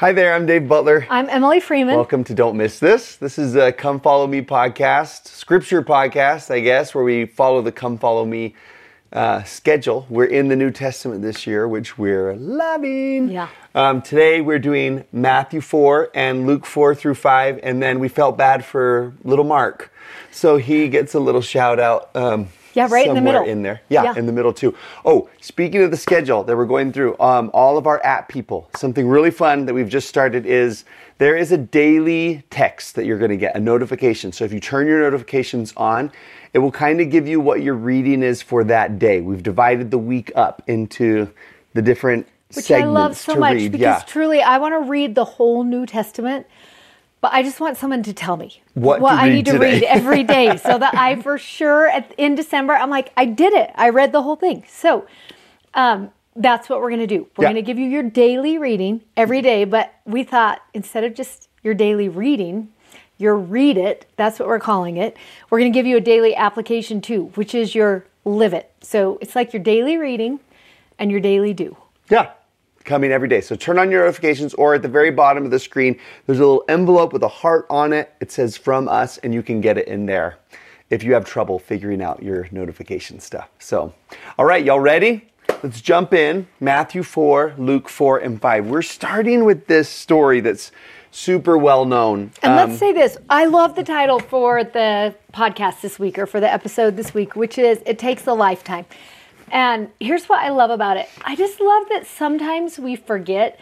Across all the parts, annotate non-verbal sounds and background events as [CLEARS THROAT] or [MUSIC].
Hi there, I'm Dave Butler. I'm Emily Freeman. Welcome to Don't Miss This. This is a Come Follow Me podcast, scripture podcast, I guess, where we follow the Come Follow Me uh, schedule. We're in the New Testament this year, which we're loving. Yeah. Um, today we're doing Matthew 4 and Luke 4 through 5, and then we felt bad for little Mark. So he gets a little shout out. Um, Yeah, right in the somewhere middle. In there, yeah, Yeah. in the middle too. Oh, speaking of the schedule that we're going through, um, all of our app people, something really fun that we've just started is there is a daily text that you're going to get, a notification. So if you turn your notifications on, it will kind of give you what your reading is for that day. We've divided the week up into the different which I love so much read. because yeah. truly I want to read the whole New Testament, but I just want someone to tell me What to I need to today. read every day [LAUGHS] so that I for sure at, in December I'm like I did it. I read the whole thing. So um, that's what we're going to do. We're Yeah. going to give you your daily reading every day, but we thought instead of just your daily reading, your read it, that's what we're calling it. We're going to give you a daily application too, which is your live it. So it's like your daily reading and your daily do. Yeah, coming every day. So turn on your notifications, or at the very bottom of the screen, there's a little envelope with a heart on it. It says from us, and you can get it in there if you have trouble figuring out your notification stuff. So, all right, y'all ready? Let's jump in. Matthew 4, Luke 4, and 5. We're starting with this story that's super well known. And Um, let's say this I love the title for the podcast this week or for the episode this week, which is It Takes a Lifetime. And here's what I love about it I just love that sometimes we forget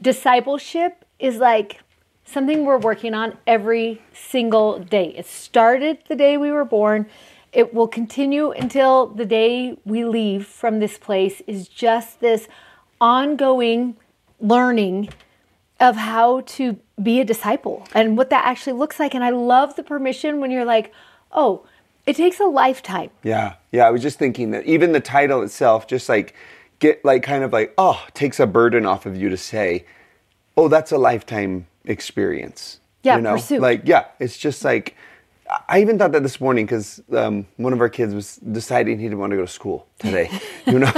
discipleship is like something we're working on every single day. It started the day we were born. It will continue until the day we leave from this place is just this ongoing learning of how to be a disciple and what that actually looks like. And I love the permission when you're like, oh, it takes a lifetime. Yeah, yeah. I was just thinking that even the title itself, just like get like kind of like oh, takes a burden off of you to say, oh, that's a lifetime experience. Yeah, you know, pursuit. like yeah, it's just like I even thought that this morning because um, one of our kids was deciding he didn't want to go to school today. [LAUGHS] you know,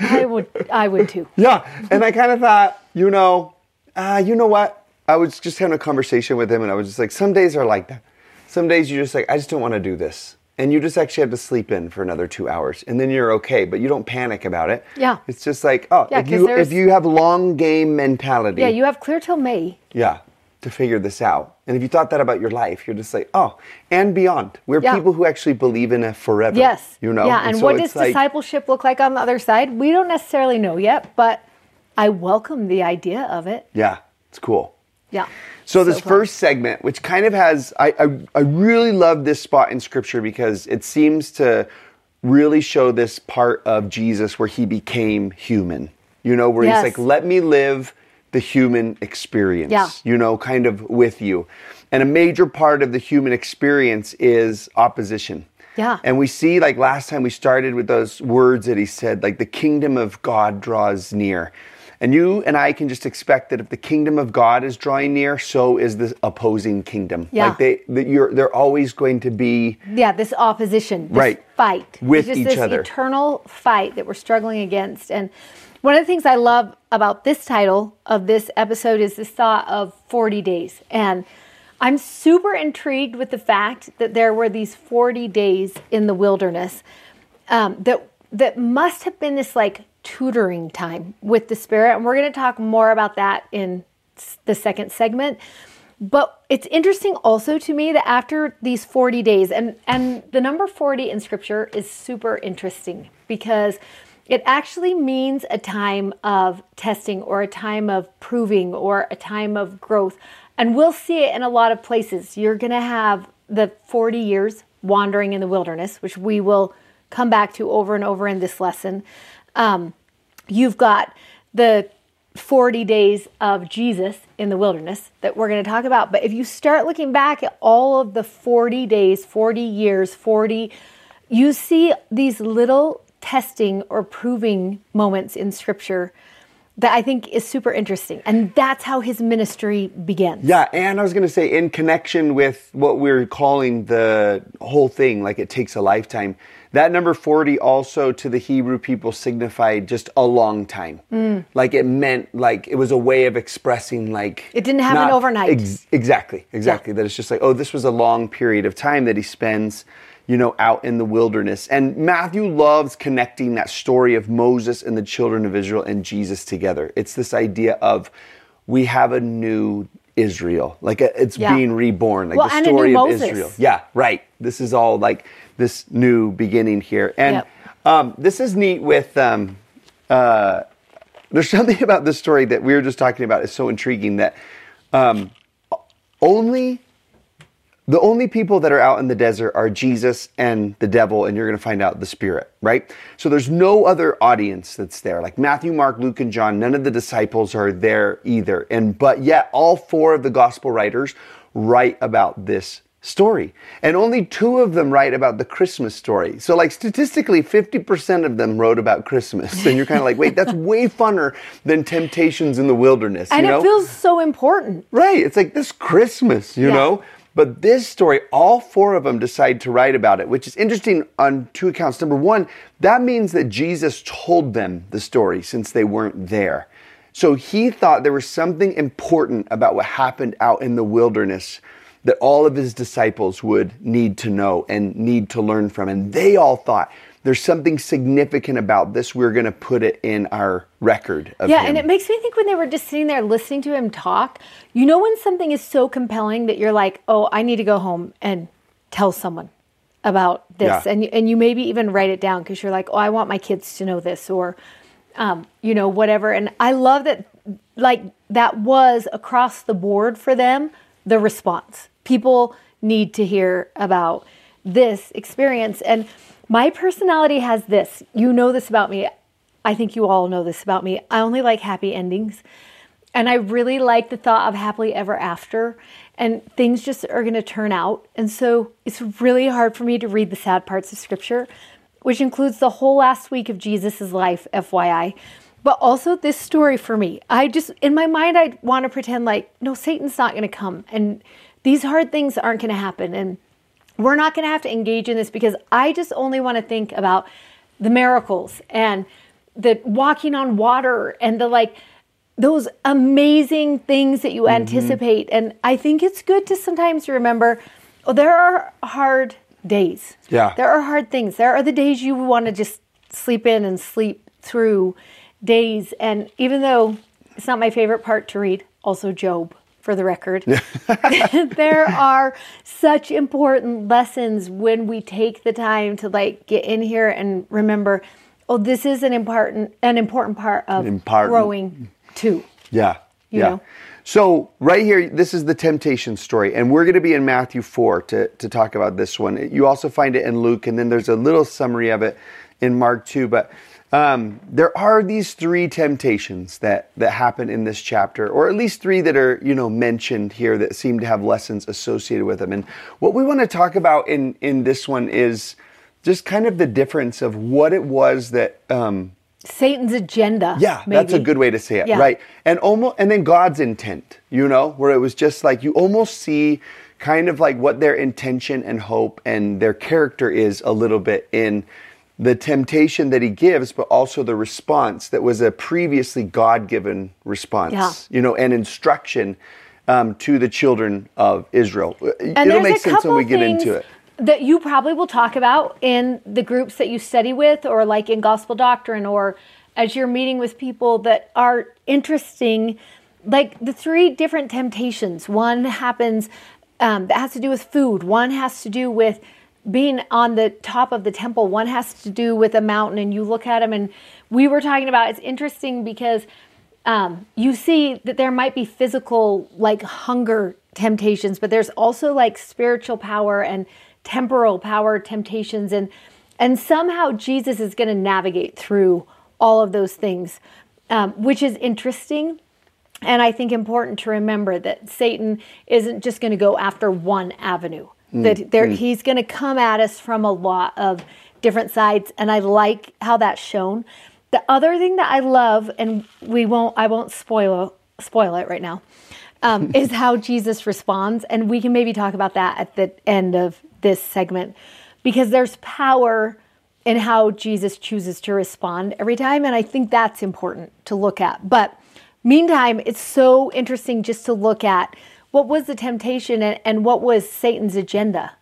I would, I would too. [LAUGHS] yeah, and I kind of thought, you know, uh, you know what? I was just having a conversation with him, and I was just like, some days are like that. Some days you're just like, I just don't want to do this. And you just actually have to sleep in for another two hours, and then you're okay, but you don't panic about it. Yeah. It's just like, oh, Yeah, if you there's- if you have long game mentality, Yeah, you have clear till May. yeah, to figure this out. And if you thought that about your life, you're just like, oh, and beyond. We're Yeah. people who actually believe in a forever. Yes. You know? Yeah, and, so what does like- discipleship look like on the other side? We don't necessarily know yet, but I welcome the idea of it. Yeah, it's cool. Yeah. So, this fun. first segment, which kind of has, I, I I really love this spot in Scripture because it seems to really show this part of Jesus where he became human. You know, where Yes. he's like, "Let me live the human experience." Yeah. You know, kind of with you, and a major part of the human experience is opposition. Yeah. And we see, like last time, we started with those words that he said, like, the kingdom of God draws near. And you and I can just expect that if the kingdom of God is drawing near, so is the opposing kingdom. Yeah. Like they, that you're, they're always going to be Yeah, this opposition, this Right. fight With It's just each this other. eternal fight that we're struggling against. And one of the things I love about this title of this episode is this thought of 40 days. And I'm super intrigued with the fact that there were these 40 days in the wilderness um, that that must have been this like tutoring time with the spirit and we're going to talk more about that in the second segment. But it's interesting also to me that after these 40 days and and the number 40 in scripture is super interesting because it actually means a time of testing or a time of proving or a time of growth. And we'll see it in a lot of places. You're going to have the 40 years wandering in the wilderness which we will come back to over and over in this lesson um, you've got the 40 days of Jesus in the wilderness that we're going to talk about. But if you start looking back at all of the 40 days, 40 years, 40, you see these little testing or proving moments in scripture that I think is super interesting. And that's how his ministry begins. Yeah, and I was going to say, in connection with what we're calling the whole thing, like it takes a lifetime, that number 40 also to the Hebrew people signified just a long time. Mm. Like it meant, like it was a way of expressing, like. It didn't happen overnight. Ex- exactly, exactly. Yeah. That it's just like, oh, this was a long period of time that he spends you know, out in the wilderness. And Matthew loves connecting that story of Moses and the children of Israel and Jesus together. It's this idea of we have a new Israel, like a, it's yeah. being reborn, like well, the story of Moses. Israel. Yeah, right. This is all like this new beginning here. And yep. um, this is neat with. Um, uh, there's [LAUGHS] something about this story that we were just talking about is so intriguing that um, only the only people that are out in the desert are Jesus and the devil, and you're going to find out the Spirit, right? So there's no other audience that's there. Like Matthew, Mark, Luke, and John, none of the disciples are there either. And but yet, all four of the gospel writers write about this story. And only two of them write about the Christmas story. So, like, statistically, 50% of them wrote about Christmas. And you're kind of like, wait, that's way funner than Temptations in the Wilderness. And you know? it feels so important. Right. It's like this Christmas, you yeah. know? But this story, all four of them decide to write about it, which is interesting on two accounts. Number one, that means that Jesus told them the story since they weren't there. So he thought there was something important about what happened out in the wilderness that all of his disciples would need to know and need to learn from. And they all thought, there's something significant about this. We're going to put it in our record Yeah, him. and it makes me think when they were just sitting there listening to him talk, you know, when something is so compelling that you're like, oh, I need to go home and tell someone about this. Yeah. And, and you maybe even write it down because you're like, oh, I want my kids to know this or, um, you know, whatever. And I love that, like, that was across the board for them the response. People need to hear about this experience. And my personality has this. You know this about me. I think you all know this about me. I only like happy endings. And I really like the thought of happily ever after. And things just are going to turn out. And so it's really hard for me to read the sad parts of scripture, which includes the whole last week of Jesus' life, FYI. But also this story for me. I just, in my mind, I want to pretend like, no, Satan's not going to come. And these hard things aren't going to happen. And we're not going to have to engage in this because I just only want to think about the miracles and the walking on water and the like those amazing things that you mm-hmm. anticipate and I think it's good to sometimes remember oh, there are hard days. Yeah. There are hard things. There are the days you want to just sleep in and sleep through days and even though it's not my favorite part to read, also Job for the record. [LAUGHS] there are such important lessons when we take the time to like get in here and remember, oh, this is an important an important part of important. growing too. Yeah. You yeah. Know? So right here, this is the temptation story, and we're going to be in Matthew four to to talk about this one. You also find it in Luke, and then there's a little summary of it in Mark two, But um, there are these three temptations that that happen in this chapter, or at least three that are you know mentioned here that seem to have lessons associated with them. And what we want to talk about in in this one is just kind of the difference of what it was that. Um, Satan's agenda. Yeah, maybe. that's a good way to say it, yeah. right? And almost, and then God's intent. You know, where it was just like you almost see kind of like what their intention and hope and their character is a little bit in the temptation that he gives, but also the response that was a previously God given response, yeah. you know, and instruction um, to the children of Israel. And It'll make sense when we get into it. That you probably will talk about in the groups that you study with, or like in gospel doctrine, or as you're meeting with people that are interesting. Like the three different temptations. One happens um, that has to do with food, one has to do with being on the top of the temple, one has to do with a mountain, and you look at them, and we were talking about it's interesting because um, you see that there might be physical, like hunger temptations, but there's also like spiritual power and temporal power temptations, and and somehow Jesus is going to navigate through all of those things. um, which is interesting. And I think important to remember that Satan isn't just going to go after one avenue. That there, he's going to come at us from a lot of different sides, and I like how that's shown. The other thing that I love, and we won't, I won't spoil spoil it right now, um, [LAUGHS] is how Jesus responds, and we can maybe talk about that at the end of this segment, because there's power in how Jesus chooses to respond every time, and I think that's important to look at. But meantime, it's so interesting just to look at what was the temptation and, and what was Satan's agenda,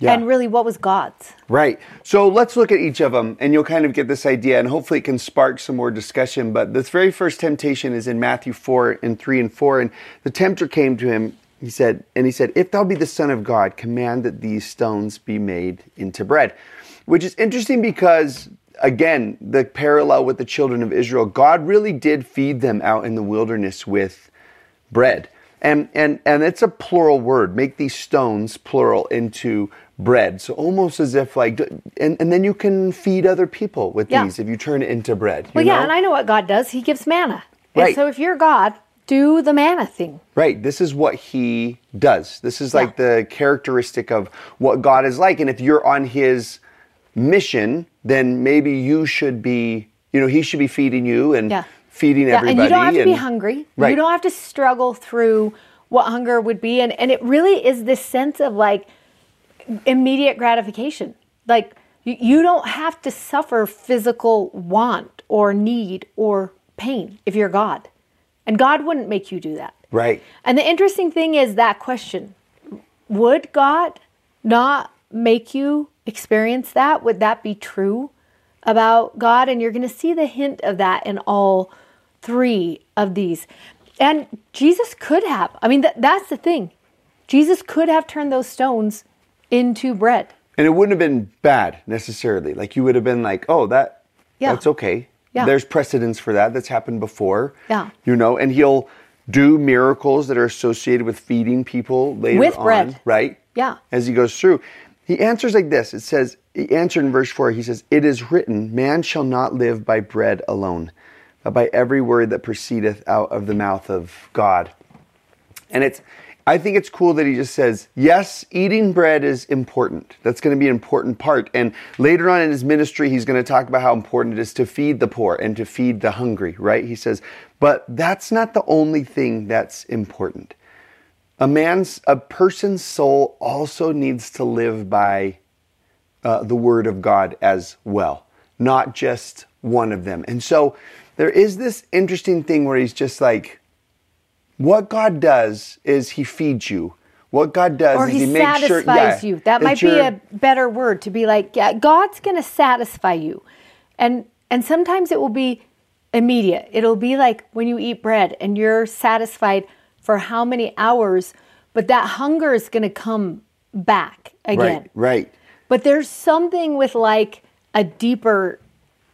Yeah. and really what was God's. Right. So let's look at each of them and you'll kind of get this idea and hopefully it can spark some more discussion. But this very first temptation is in Matthew 4 and 3 and 4. And the tempter came to him, he said, and he said, If thou be the Son of God, command that these stones be made into bread. Which is interesting because, again, the parallel with the children of Israel, God really did feed them out in the wilderness with bread. And, and, and it's a plural word. Make these stones, plural, into bread. So almost as if like, and, and then you can feed other people with Yeah. these if you turn it into bread. you Well, yeah, and I know what God does. He gives manna. And Right. so if you're God, do the manna thing. Right. This is what he does. This is like Yeah. the characteristic of what God is like. And if you're on his mission, then maybe you should be, you know, he should be feeding you and Yeah. Feeding Yeah, everybody. and you don't have to be hungry. Right. You don't have to struggle through what hunger would be. And, and it really is this sense of like immediate gratification. Like you, you don't have to suffer physical want or need or pain if you're God. And God wouldn't make you do that. Right. And the interesting thing is that question would God not make you experience that? Would that be true about God? And you're going to see the hint of that in all three of these. And Jesus could have. I mean, th- that's the thing. Jesus could have turned those stones into bread. And it wouldn't have been bad necessarily. Like you would have been like, oh, that Yeah. that's okay. Yeah. There's precedence for that. That's happened before. Yeah. You know, and he'll do miracles that are associated with feeding people later With on. bread. Right? Yeah. As he goes through. He answers like this. It says, he answered in verse 4, he says, It is written, man shall not live by bread alone, by every word that proceedeth out of the mouth of God. And it's, I think it's cool that he just says, yes, eating bread is important. That's going to be an important part. And later on in his ministry, he's going to talk about how important it is to feed the poor and to feed the hungry, right? He says, but that's not the only thing that's important. A man's, a person's soul also needs to live by uh, the word of God as well, not just one of them. And so there is this interesting thing where he's just like, what God does is He feeds you. What God does Or is he, He makes satisfies sure yeah, you. That might be a better word to be like, yeah, God's going to satisfy you. And and sometimes it will be immediate. It'll be like when you eat bread and you're satisfied for how many hours, but that hunger is going to come back again. right, right. But there's something with like a deeper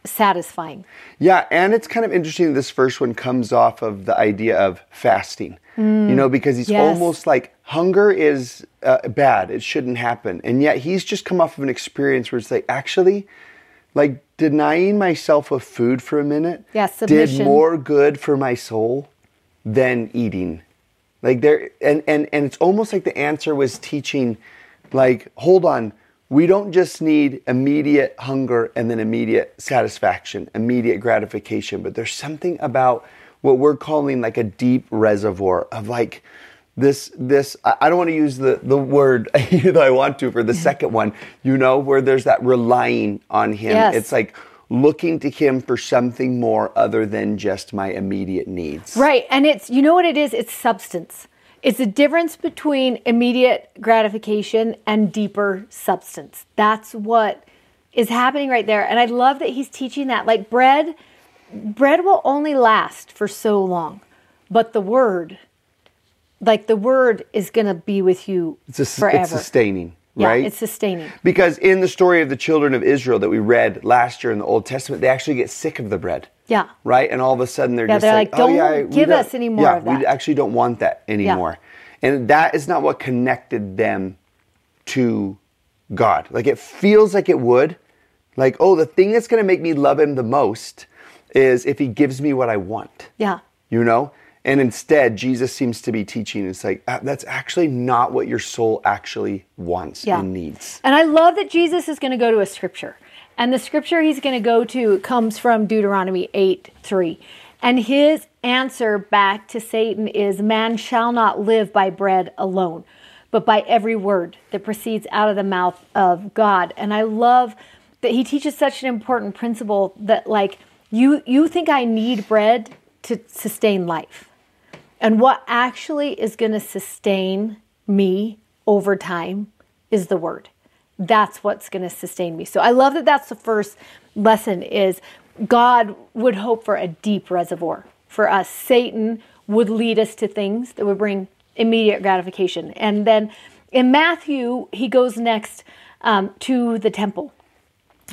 satisfying. Yeah, and it's kind of interesting. This first one comes off of the idea of fasting, you know, because he's Mm. yes. almost like hunger is uh, bad; it shouldn't happen, and yet he's just come off of an experience where it's like, actually, like denying myself of food for a minute Yeah, did more good for my soul than eating. Like there, and and and it's almost like the answer was teaching, like, hold on. We don't just need immediate hunger and then immediate satisfaction, immediate gratification, but there's something about what we're calling like a deep reservoir of like this this I don't want to use the the word [LAUGHS] though I want to for the second one, you know, where there's that relying on him. Yes. It's like looking to him for something more other than just my immediate needs. Right. And it's, you know what it is? It's substance. It's the difference between immediate gratification and deeper substance. That's what is happening right there. And I love that he's teaching that. Like bread, bread will only last for so long, but the word, like the word is going to be with you It's, a, forever. it's sustaining, yeah, right? it's sustaining. because in the story of the children of Israel that we read last year in the Old Testament, they actually get sick of the bread. Yeah. Right? And all of a sudden they're Yeah, just they're like, like, oh, "Don't yeah, give us any more yeah, of we actually don't want that anymore. Yeah. And that is not what connected them to God. Like it feels like it would. Like, oh, the thing that's going to make me love him the most is if he gives me what I want. Yeah. You know? And instead, Jesus seems to be teaching it's like, uh, that's actually not what your soul actually wants Yeah. and needs. And I love that Jesus is going to go to a scripture. And the scripture he's going to go to comes from Deuteronomy 8 3. And his answer back to Satan is Man shall not live by bread alone, but by every word that proceeds out of the mouth of God. And I love that he teaches such an important principle that, like, you, you think I need bread to sustain life. And what actually is going to sustain me over time is the word. That's what's going to sustain me. So I love that that's the first lesson is God would hope for a deep reservoir for us. Satan would lead us to things that would bring immediate gratification. And then in Matthew, he goes next um, to the temple.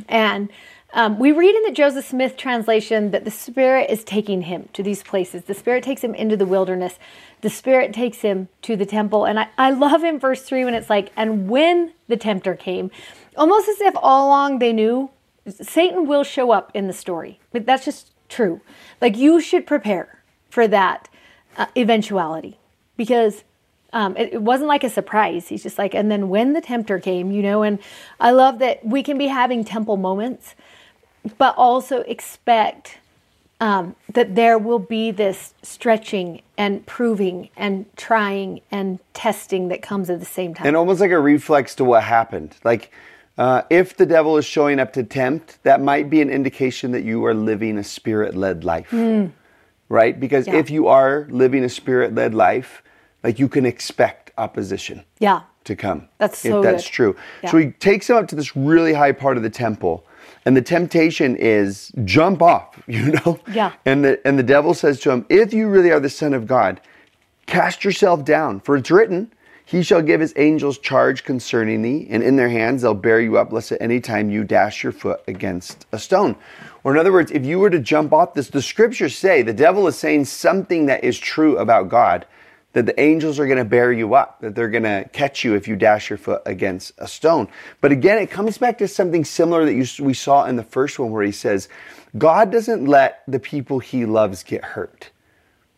And um, we read in the Joseph Smith translation that the Spirit is taking him to these places. The Spirit takes him into the wilderness. The Spirit takes him to the temple. And I, I love in verse 3 when it's like, and when the tempter came, almost as if all along they knew Satan will show up in the story. But that's just true. Like you should prepare for that uh, eventuality because um, it, it wasn't like a surprise. He's just like, and then when the tempter came, you know, and I love that we can be having temple moments, but also expect um, that there will be this stretching and proving and trying and testing that comes at the same time. And almost like a reflex to what happened. Like, uh, if the devil is showing up to tempt, that might be an indication that you are living a spirit led life. Right? Because. Yeah. if you are living a spirit led life, like you can expect opposition yeah. to come. That's if so that's good. true. Yeah. So he takes him up to this really high part of the temple, and the temptation is jump off, [LAUGHS] you know? Yeah. And the and the devil says to him, If you really are the Son of God, cast yourself down, for it's written, He shall give his angels charge concerning thee, and in their hands they'll bear you up, lest at any time you dash your foot against a stone. Or in other words, if you were to jump off this, the scriptures say the devil is saying something that is true about God that the angels are going to bear you up, that they're going to catch you if you dash your foot against a stone. But again, it comes back to something similar that you, we saw in the first one where he says, God doesn't let the people he loves get hurt.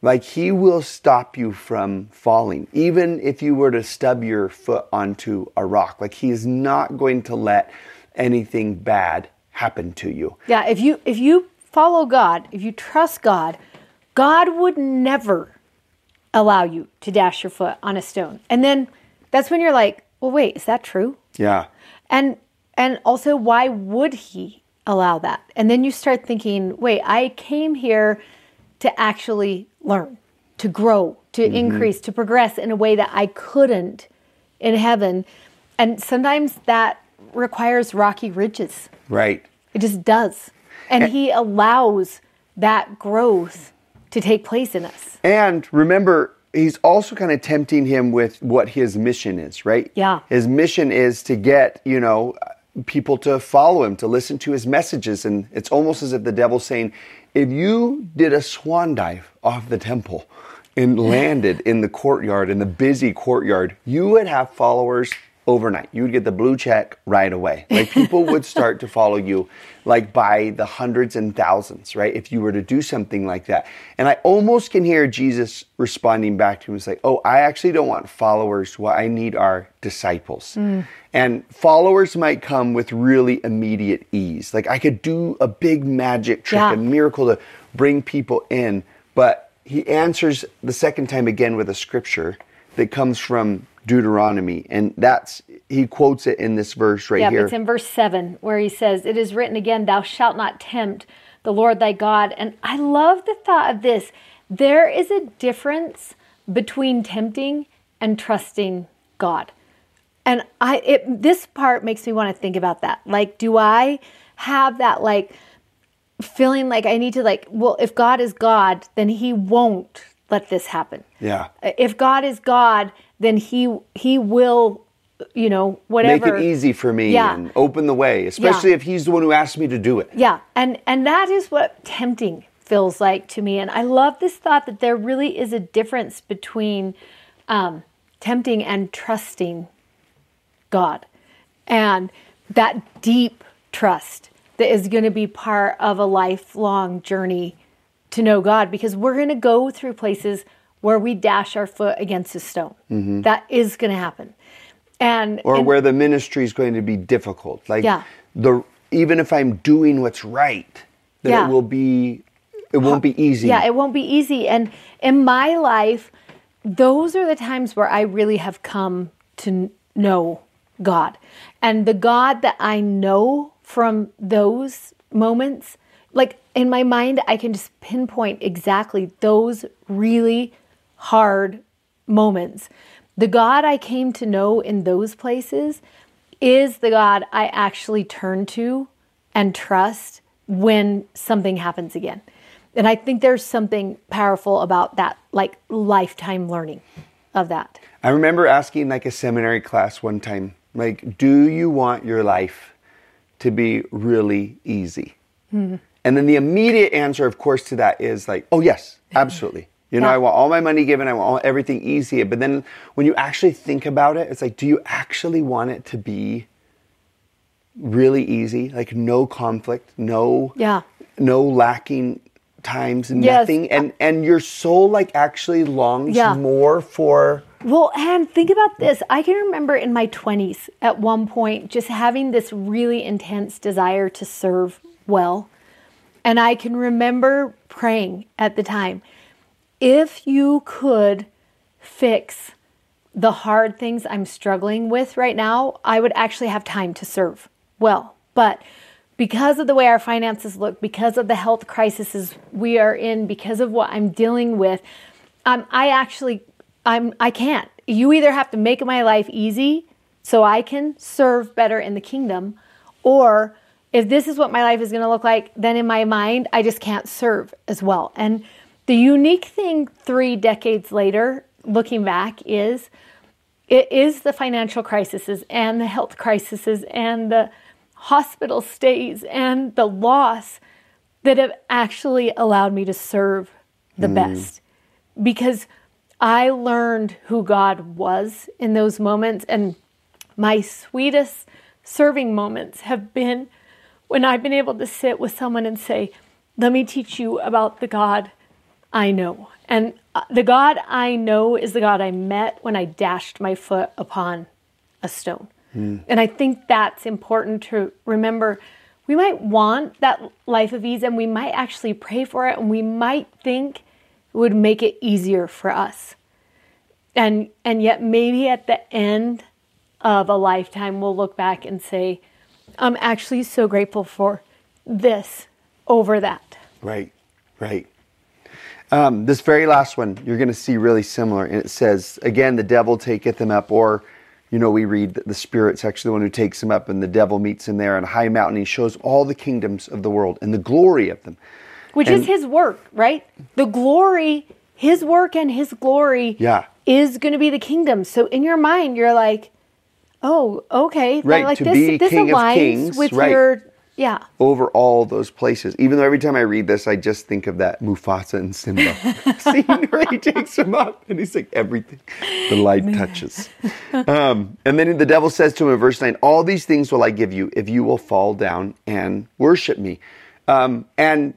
Like he will stop you from falling, even if you were to stub your foot onto a rock. Like he is not going to let anything bad happen to you. Yeah, if you if you follow God, if you trust God, God would never allow you to dash your foot on a stone. And then that's when you're like, "Well, wait, is that true?" Yeah. And and also why would he allow that? And then you start thinking, "Wait, I came here to actually learn, to grow, to mm-hmm. increase, to progress in a way that I couldn't in heaven." And sometimes that requires rocky ridges. Right. It just does. And he allows that growth to take place in us. And remember, he's also kind of tempting him with what his mission is, right? Yeah. His mission is to get, you know, people to follow him, to listen to his messages. And it's almost as if the devil's saying, if you did a swan dive off the temple and landed in the courtyard, in the busy courtyard, you would have followers overnight. You would get the blue check right away. Like [LAUGHS] people would start to follow you like by the hundreds and thousands, right? If you were to do something like that. And I almost can hear Jesus responding back to him and say, Oh, I actually don't want followers. What I need are disciples. Hmm. And followers might come with really immediate ease. Like I could do a big magic trick, Yeah. a miracle to bring people in, but he answers the second time again with a scripture that comes from Deuteronomy, and that's he quotes it in this verse right yeah, here. Yeah, it's in verse 7 where he says, It is written again, Thou shalt not tempt the Lord thy God. And I love the thought of this. There is a difference between tempting and trusting God. And I it this part makes me want to think about that. Like, do I have that like feeling like I need to like, well, if God is God, then he won't let this happen. yeah, If God is God, then he he will, you know, whatever. make it easy for me Yeah. and open the way, especially Yeah. if he's the one who asked me to do it. Yeah, and and that is what tempting feels like to me. And I love this thought that there really is a difference between um, tempting and trusting God, and that deep trust that is going to be part of a lifelong journey to know God because we're going to go through places where we dash our foot against a stone. Mm-hmm. That is going to happen. And or and- where the ministry is going to be difficult. Like Yeah. the even if I'm doing what's right, that Yeah. it will be it won't be easy. Yeah, it won't be easy. And in my life, those are the times where I really have come to know God. And the God that I know from those moments, like in my mind, I can just pinpoint exactly those really hard moments. The God I came to know in those places is the God I actually turn to and trust when something happens again. And I think there's something powerful about that, like lifetime learning of that. I remember asking like a seminary class one time, like, do you want your life to be really easy? Hmm. And then the immediate answer, of course, to that is like, oh yes, absolutely. You know, Yeah. I want all my money given. I want all, everything easy. But then when you actually think about it, it's like, do you actually want it to be really easy? Like no conflict, no, Yeah. no lacking times, Yes. nothing, and and your soul like actually longs Yeah. more for. Well, and think about this. I can remember in my 20s at one point just having this really intense desire to serve well. And I can remember praying at the time if you could fix the hard things I'm struggling with right now, I would actually have time to serve well. But because of the way our finances look, because of the health crises we are in, because of what I'm dealing with, um, I actually I'm I can't. You either have to make my life easy so I can serve better in the kingdom, or if this is what my life is going to look like, then in my mind I just can't serve as well. And the unique thing 3 decades later, looking back is it is the financial crises and the health crises and the hospital stays and the loss that have actually allowed me to serve the mm. best. Because I learned who God was in those moments and my sweetest serving moments have been when I've been able to sit with someone and say, "Let me teach you about the God I know." And uh, the God I know is the God I met when I dashed my foot upon a stone. And I think that's important to remember. We might want that life of ease and we might actually pray for it and we might think it would make it easier for us. And and yet maybe at the end of a lifetime we'll look back and say, I'm actually so grateful for this over that. Right, right. Um, this very last one, you're going to see really similar. And it says, again, the devil taketh him up, or, you know, we read that the Spirit's actually the one who takes him up, and the devil meets him there on a high mountain. He shows all the kingdoms of the world and the glory of them. Which And- is his work, right? The glory, his work and his glory Yeah. is going to be the kingdom. So in your mind, you're like, oh, okay. Right, Like to this, be this king of aligns kings, with right. your, yeah. Over all those places. Even though every time I read this, I just think of that Mufasa and Simba [LAUGHS] scene where he takes him up and he's like, everything the light touches. Um, and then the devil says to him in verse 9, All these things will I give you if you will fall down and worship me. Um, and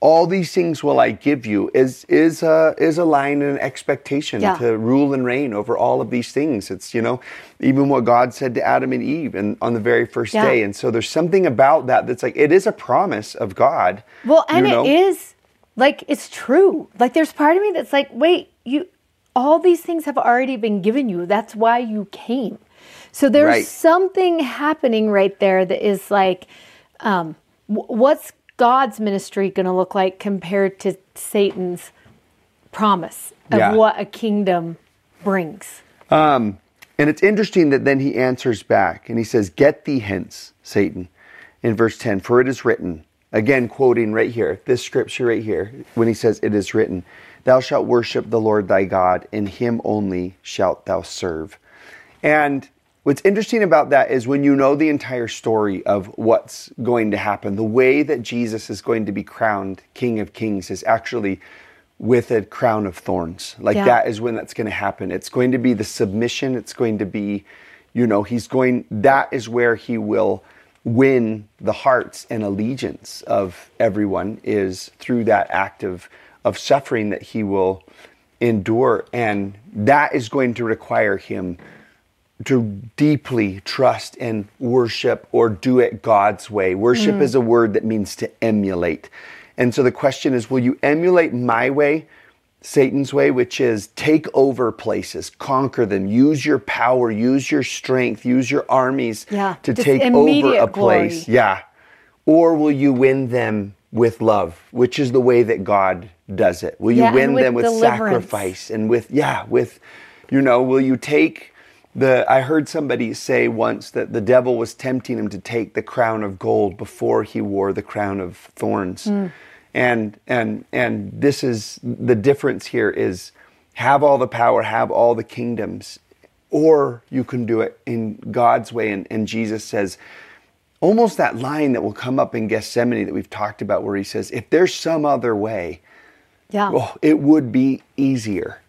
all these things will I give you is is a is a line and an expectation Yeah. to rule and reign over all of these things. It's you know even what God said to Adam and Eve and on the very first Yeah. day. And so there's something about that that's like it is a promise of God. Well, and you know? it is like it's true. Like there's part of me that's like, wait, you all these things have already been given you. That's why you came. So there's Right. something happening right there that is like, um, wh- what's God's ministry going to look like compared to Satan's promise of Yeah. what a kingdom brings? Um, and it's interesting that then he answers back and he says, Get thee hence, Satan, in verse 10, for it is written, again quoting right here, this scripture right here, when he says, It is written, Thou shalt worship the Lord thy God, and him only shalt thou serve. And what's interesting about that is when you know the entire story of what's going to happen, the way that Jesus is going to be crowned King of Kings is actually with a crown of thorns. Like Yeah. that is when that's going to happen. It's going to be the submission. It's going to be, you know, he's going, that is where he will win the hearts and allegiance of everyone is through that act of, of suffering that he will endure. And that is going to require him to deeply trust and worship or do it God's way. Worship hmm. is a word that means to emulate. And so the question is will you emulate my way, Satan's way, which is take over places, conquer them, use your power, use your strength, use your armies Yeah, to take over a place? glory. Yeah. Or will you win them with love, which is the way that God does it? Will you Yeah, win with them with deliverance. sacrifice and with, yeah, with, you know, will you take the, I heard somebody say once that the devil was tempting him to take the crown of gold before he wore the crown of thorns. Hmm. And, and, and this is the difference here is have all the power, have all the kingdoms, or you can do it in God's way. And, and Jesus says, almost that line that will come up in Gethsemane that we've talked about, where he says, if there's some other way, Yeah. oh, it would be easier,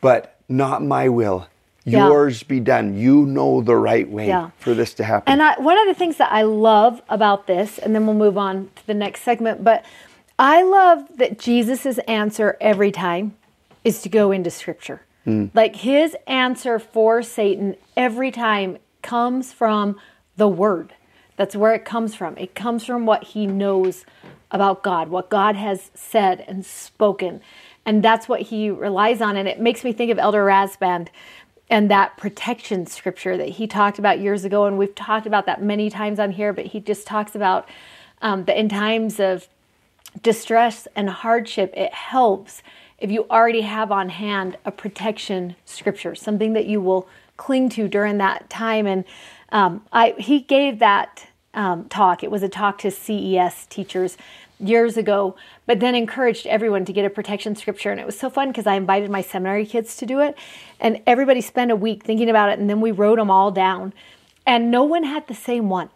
but not my will. Yeah. Yours be done. You know the right way Yeah. for this to happen. And I, one of the things that I love about this, and then we'll move on to the next segment, but I love that Jesus' answer every time is to go into scripture. Hmm. Like his answer for Satan every time comes from the word. That's where it comes from. It comes from what he knows about God, what God has said and spoken. And that's what he relies on. And it makes me think of Elder Rasband and that protection scripture that he talked about years ago. And we've talked about that many times on here, but he just talks about um, that in times of distress and hardship, it helps if you already have on hand a protection scripture, something that you will cling to during that time. And um, I, he gave that um, talk. It was a talk to CES teachers years ago, but then encouraged everyone to get a protection scripture. And it was so fun because I invited my seminary kids to do it, and everybody spent a week thinking about it, and then we wrote them all down, and no one had the same one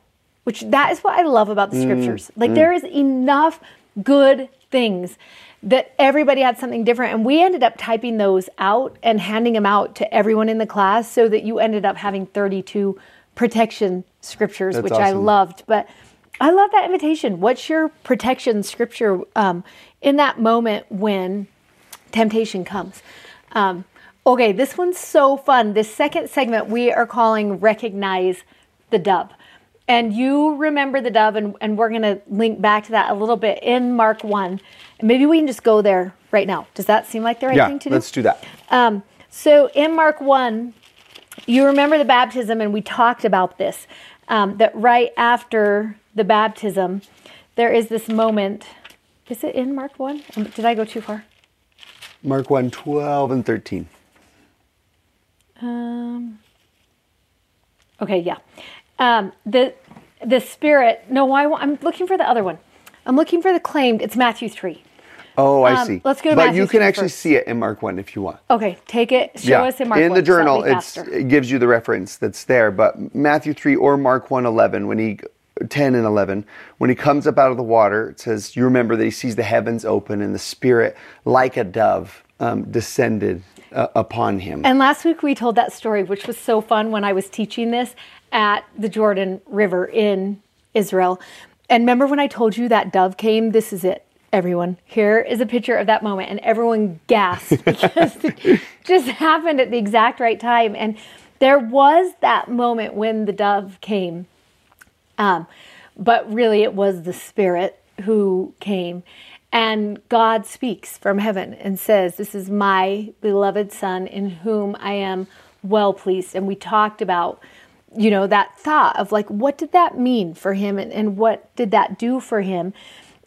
which that is what I love about the mm, scriptures. Like mm. there is enough good things that everybody had something different. And we ended up typing those out and handing them out to everyone in the class so that you ended up having 32 protection scriptures That's which I loved. But I love that invitation what's your protection scripture um, in that moment when temptation comes. Um, okay, this one's so fun. This second segment we are calling Recognize the Dove. And you remember the dove, and, and we're going to link back to that a little bit in Mark 1. And maybe we can just go there right now. Does that seem like the right yeah, thing to do? let's do that. Um, so in Mark 1, you remember the baptism, and we talked about this um, that right after the baptism, there is this moment. Is it in Mark 1? Um, Did I go too far? Mark 1, 12 and 13. Um, okay, yeah. Um, the the spirit. No, I, I'm looking for the other one. I'm looking for the claimed. It's Matthew three. Oh, I Um, see. let's go to But Matthew you can actually first. see it in Mark 1 if you want. Okay, take it. Show us in Mark in 1, In the journal it's, it gives you the reference that's there but matthew 3 or mark 1 11 when he 10 and 11 when he comes up out of the water it says you remember that he sees the heavens open and the spirit like a dove um, descended uh, upon him And last week we told that story, which was so fun when I was teaching this at the Jordan River in Israel. And remember when I told you that dove came? This is it, everyone. Here is a picture of that moment. And everyone gasped [LAUGHS] because it just happened at the exact right time. And there was that moment when the dove came. Um, but really, it was the Spirit who came. And God speaks from heaven and says, This is my beloved Son in whom I am well pleased. And we talked about, you know, that thought of like, what did that mean for him and, and what did that do for him?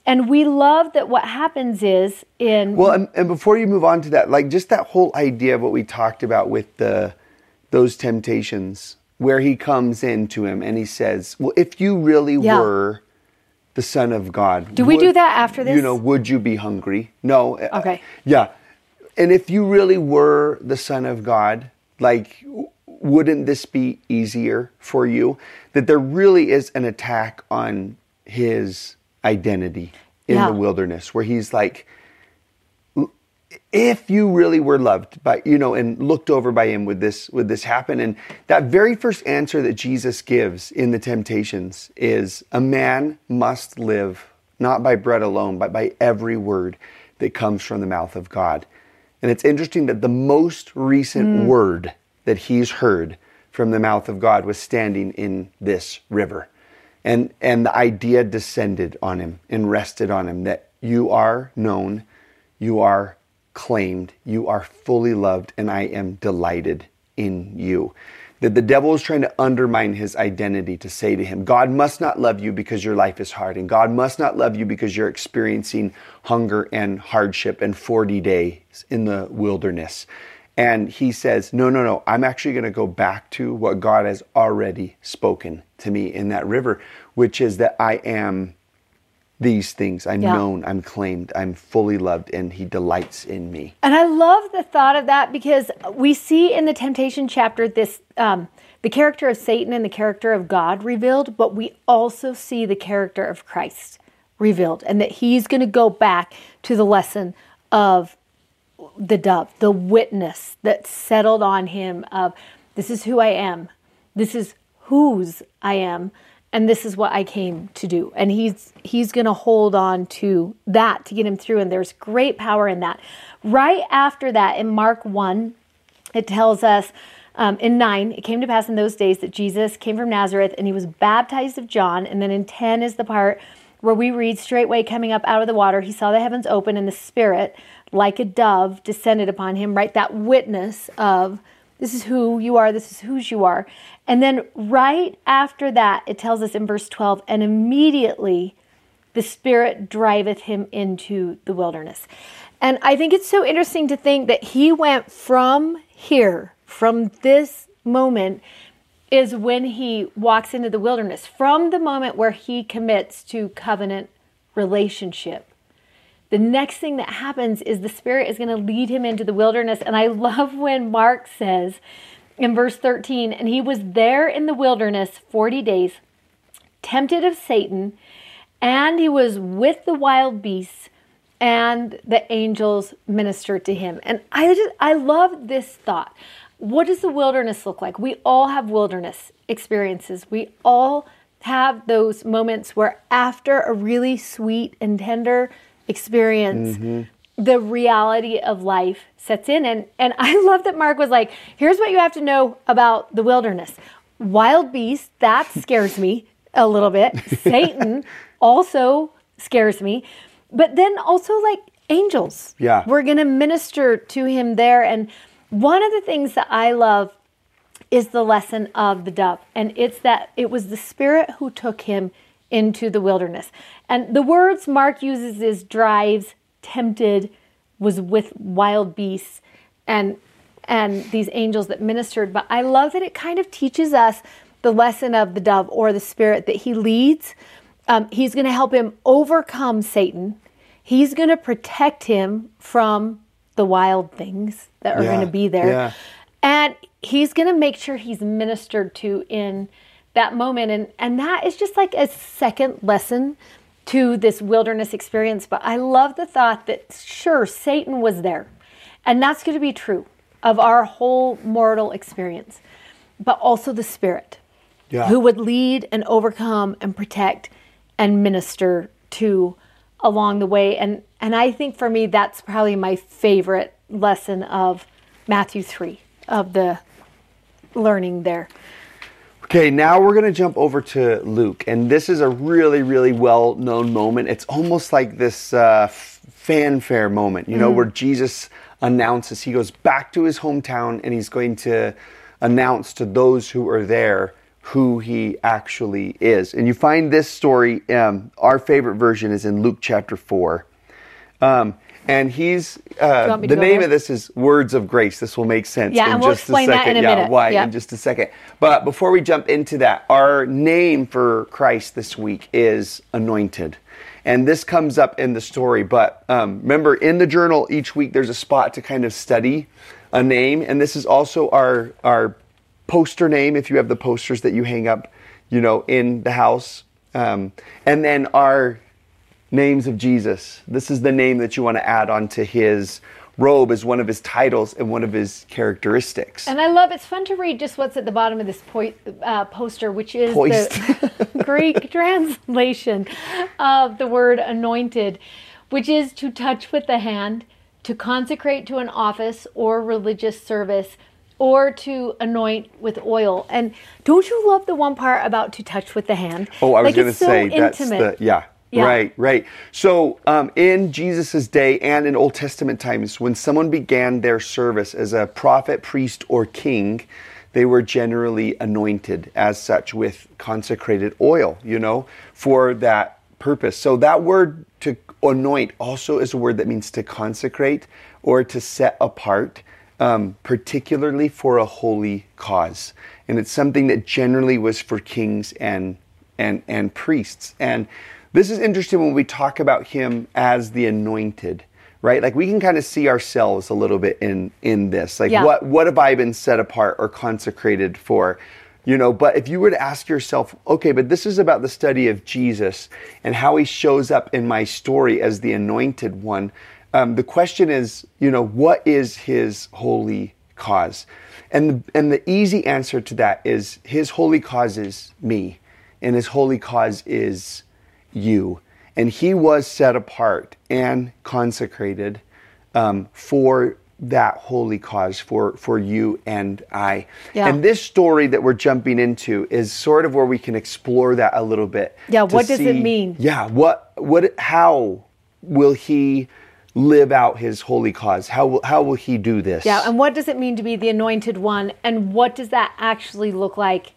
And we love that what happens is in well and, and before you move on to that like just that whole idea of what we talked about with the those temptations where he comes into him and he says well if you really Yeah. were the son of god Do we do that after this? you know would you be hungry no Uh, Okay. yeah and if you really were the son of god like wouldn't this be easier for you that there really is an attack on his identity in Yeah. the wilderness where he's like if you really were loved by you know and looked over by him would this would this happen. And that very first answer that jesus gives in the temptations is a man must live not by bread alone but by every word that comes from the mouth of god. And it's interesting that the most recent mm. word that he's heard from the mouth of god was standing in this river. And and the idea descended on him and rested on him that you are known you are claimed, You are fully loved, and I am delighted in you. That the devil is trying to undermine his identity to say to him, God must not love you because your life is hard, and God must not love you because you're experiencing hunger and hardship and 40 days in the wilderness. And he says, No, no, no, I'm actually going to go back to what God has already spoken to me in that river, which is that I am these things. I'm yeah. known, I'm claimed, I'm fully loved, and He delights in me. And I love the thought of that because we see in the temptation chapter this um, the character of Satan and the character of God revealed, but we also see the character of Christ revealed, and that He's going to go back to the lesson of the dove, the witness that settled on Him of this is who I am, this is whose I am and this is what I came to do. And he's he's going to hold on to that to get him through and there's great power in that. Right after that in Mark 1 it tells us um, in 9 it came to pass in those days that Jesus came from Nazareth and he was baptized of John and then in 10 is the part where we read straightway coming up out of the water he saw the heavens open and the spirit like a dove descended upon him right that witness of this is who you are. This is whose you are. And then right after that, it tells us in verse 12, and immediately the Spirit driveth him into the wilderness. And I think it's so interesting to think that he went from here, from this moment, is when he walks into the wilderness, from the moment where he commits to covenant relationship the next thing that happens is the Spirit is going to lead him into the wilderness. And I [LAUGHS] love when Mark says in verse 13, and he was there in the wilderness 40 days, tempted of Satan, and he was with the wild beasts, and the angels ministered to him. And I just, I love this thought. What does the wilderness look like? We all have wilderness experiences. We all have those moments where after a really sweet and tender experience, mm-hmm. the reality of life sets in. And, and [LAUGHS] I love that Mark was like, here's what you have to know about the wilderness wild beasts, that [LAUGHS] scares me a little bit. Satan [LAUGHS] also scares me. But then also, like, angels. Yeah. We're going to minister to him there. And one of the things that I love is the lesson of the dove. And it's that it was the Spirit who took him into the wilderness. And the words Mark uses is drives, tempted, was with wild beasts, and and these angels that ministered. But I love that it kind of teaches us the lesson of the dove or the spirit that he leads. Um, he's going to help him overcome Satan. He's going to protect him from the wild things that are yeah, going to be there. Yeah. And he's going to make sure he's ministered to in that moment. And and that is just like a second lesson to this wilderness experience. But i love the thought that sure satan was there. And that's going to be true of our whole mortal experience. But also the spirit yeah. who would lead and overcome and protect and minister to along the way. And and i think for me that's probably my favorite lesson of matthew 3 of the learning there Okay, now we're going to jump over to Luke, and this is a really, really well known moment. It's almost like this uh, fanfare moment, you know, mm. where Jesus announces, he goes back to his hometown and he's going to announce to those who are there who he actually is. And you find this story, um, our favorite version is in Luke chapter 4. Um, and he's uh, the name there? of this is Words of Grace. This will make sense yeah, in and we'll just explain a second. That in a yeah, minute. why in just a second. But before we jump into that, our name for Christ this week is anointed. And this comes up in the story. But um, remember, in the journal each week, there's a spot to kind of study a name. And this is also our, our poster name, if you have the posters that you hang up, you know, in the house. Um, and then our names of Jesus. This is the name that you want to add onto his robe as one of his titles and one of his characteristics. And I love it's fun to read just what's at the bottom of this po- uh, poster, which is Poist. the [LAUGHS] Greek [LAUGHS] translation of the word anointed, which is to touch with the hand, to consecrate to an office or religious service, or to anoint with oil. And don't you love the one part about to touch with the hand? Oh, I was Like, going to so say that's intimate. the yeah, Yeah. Right, right. So um, in Jesus' day and in Old Testament times, when someone began their service as a prophet, priest, or king, they were generally anointed as such with consecrated oil, you know, for that purpose. So that word to anoint also is a word that means to consecrate or to set apart um, particularly for a holy cause. And it's something that generally was for kings and, and, and priests. And this is interesting when we talk about him as the anointed, right? Like we can kind of see ourselves a little bit in, in this. Like Yeah. what, what have I been set apart or consecrated for? You know, but if you were to ask yourself, okay, but this is about the study of Jesus and how he shows up in my story as the anointed one, um, the question is, you know, what is his holy cause? And the, and the easy answer to that is his holy cause is me, and his holy cause is you. And he was set apart and consecrated um, for that holy cause for for you and I. Yeah. And this story that we're jumping into is sort of where we can explore that a little bit. Yeah, what does it mean? Yeah, what what how will he live out his holy cause? How will how will he do this? Yeah, and what does it mean to be the anointed one? And what does that actually look like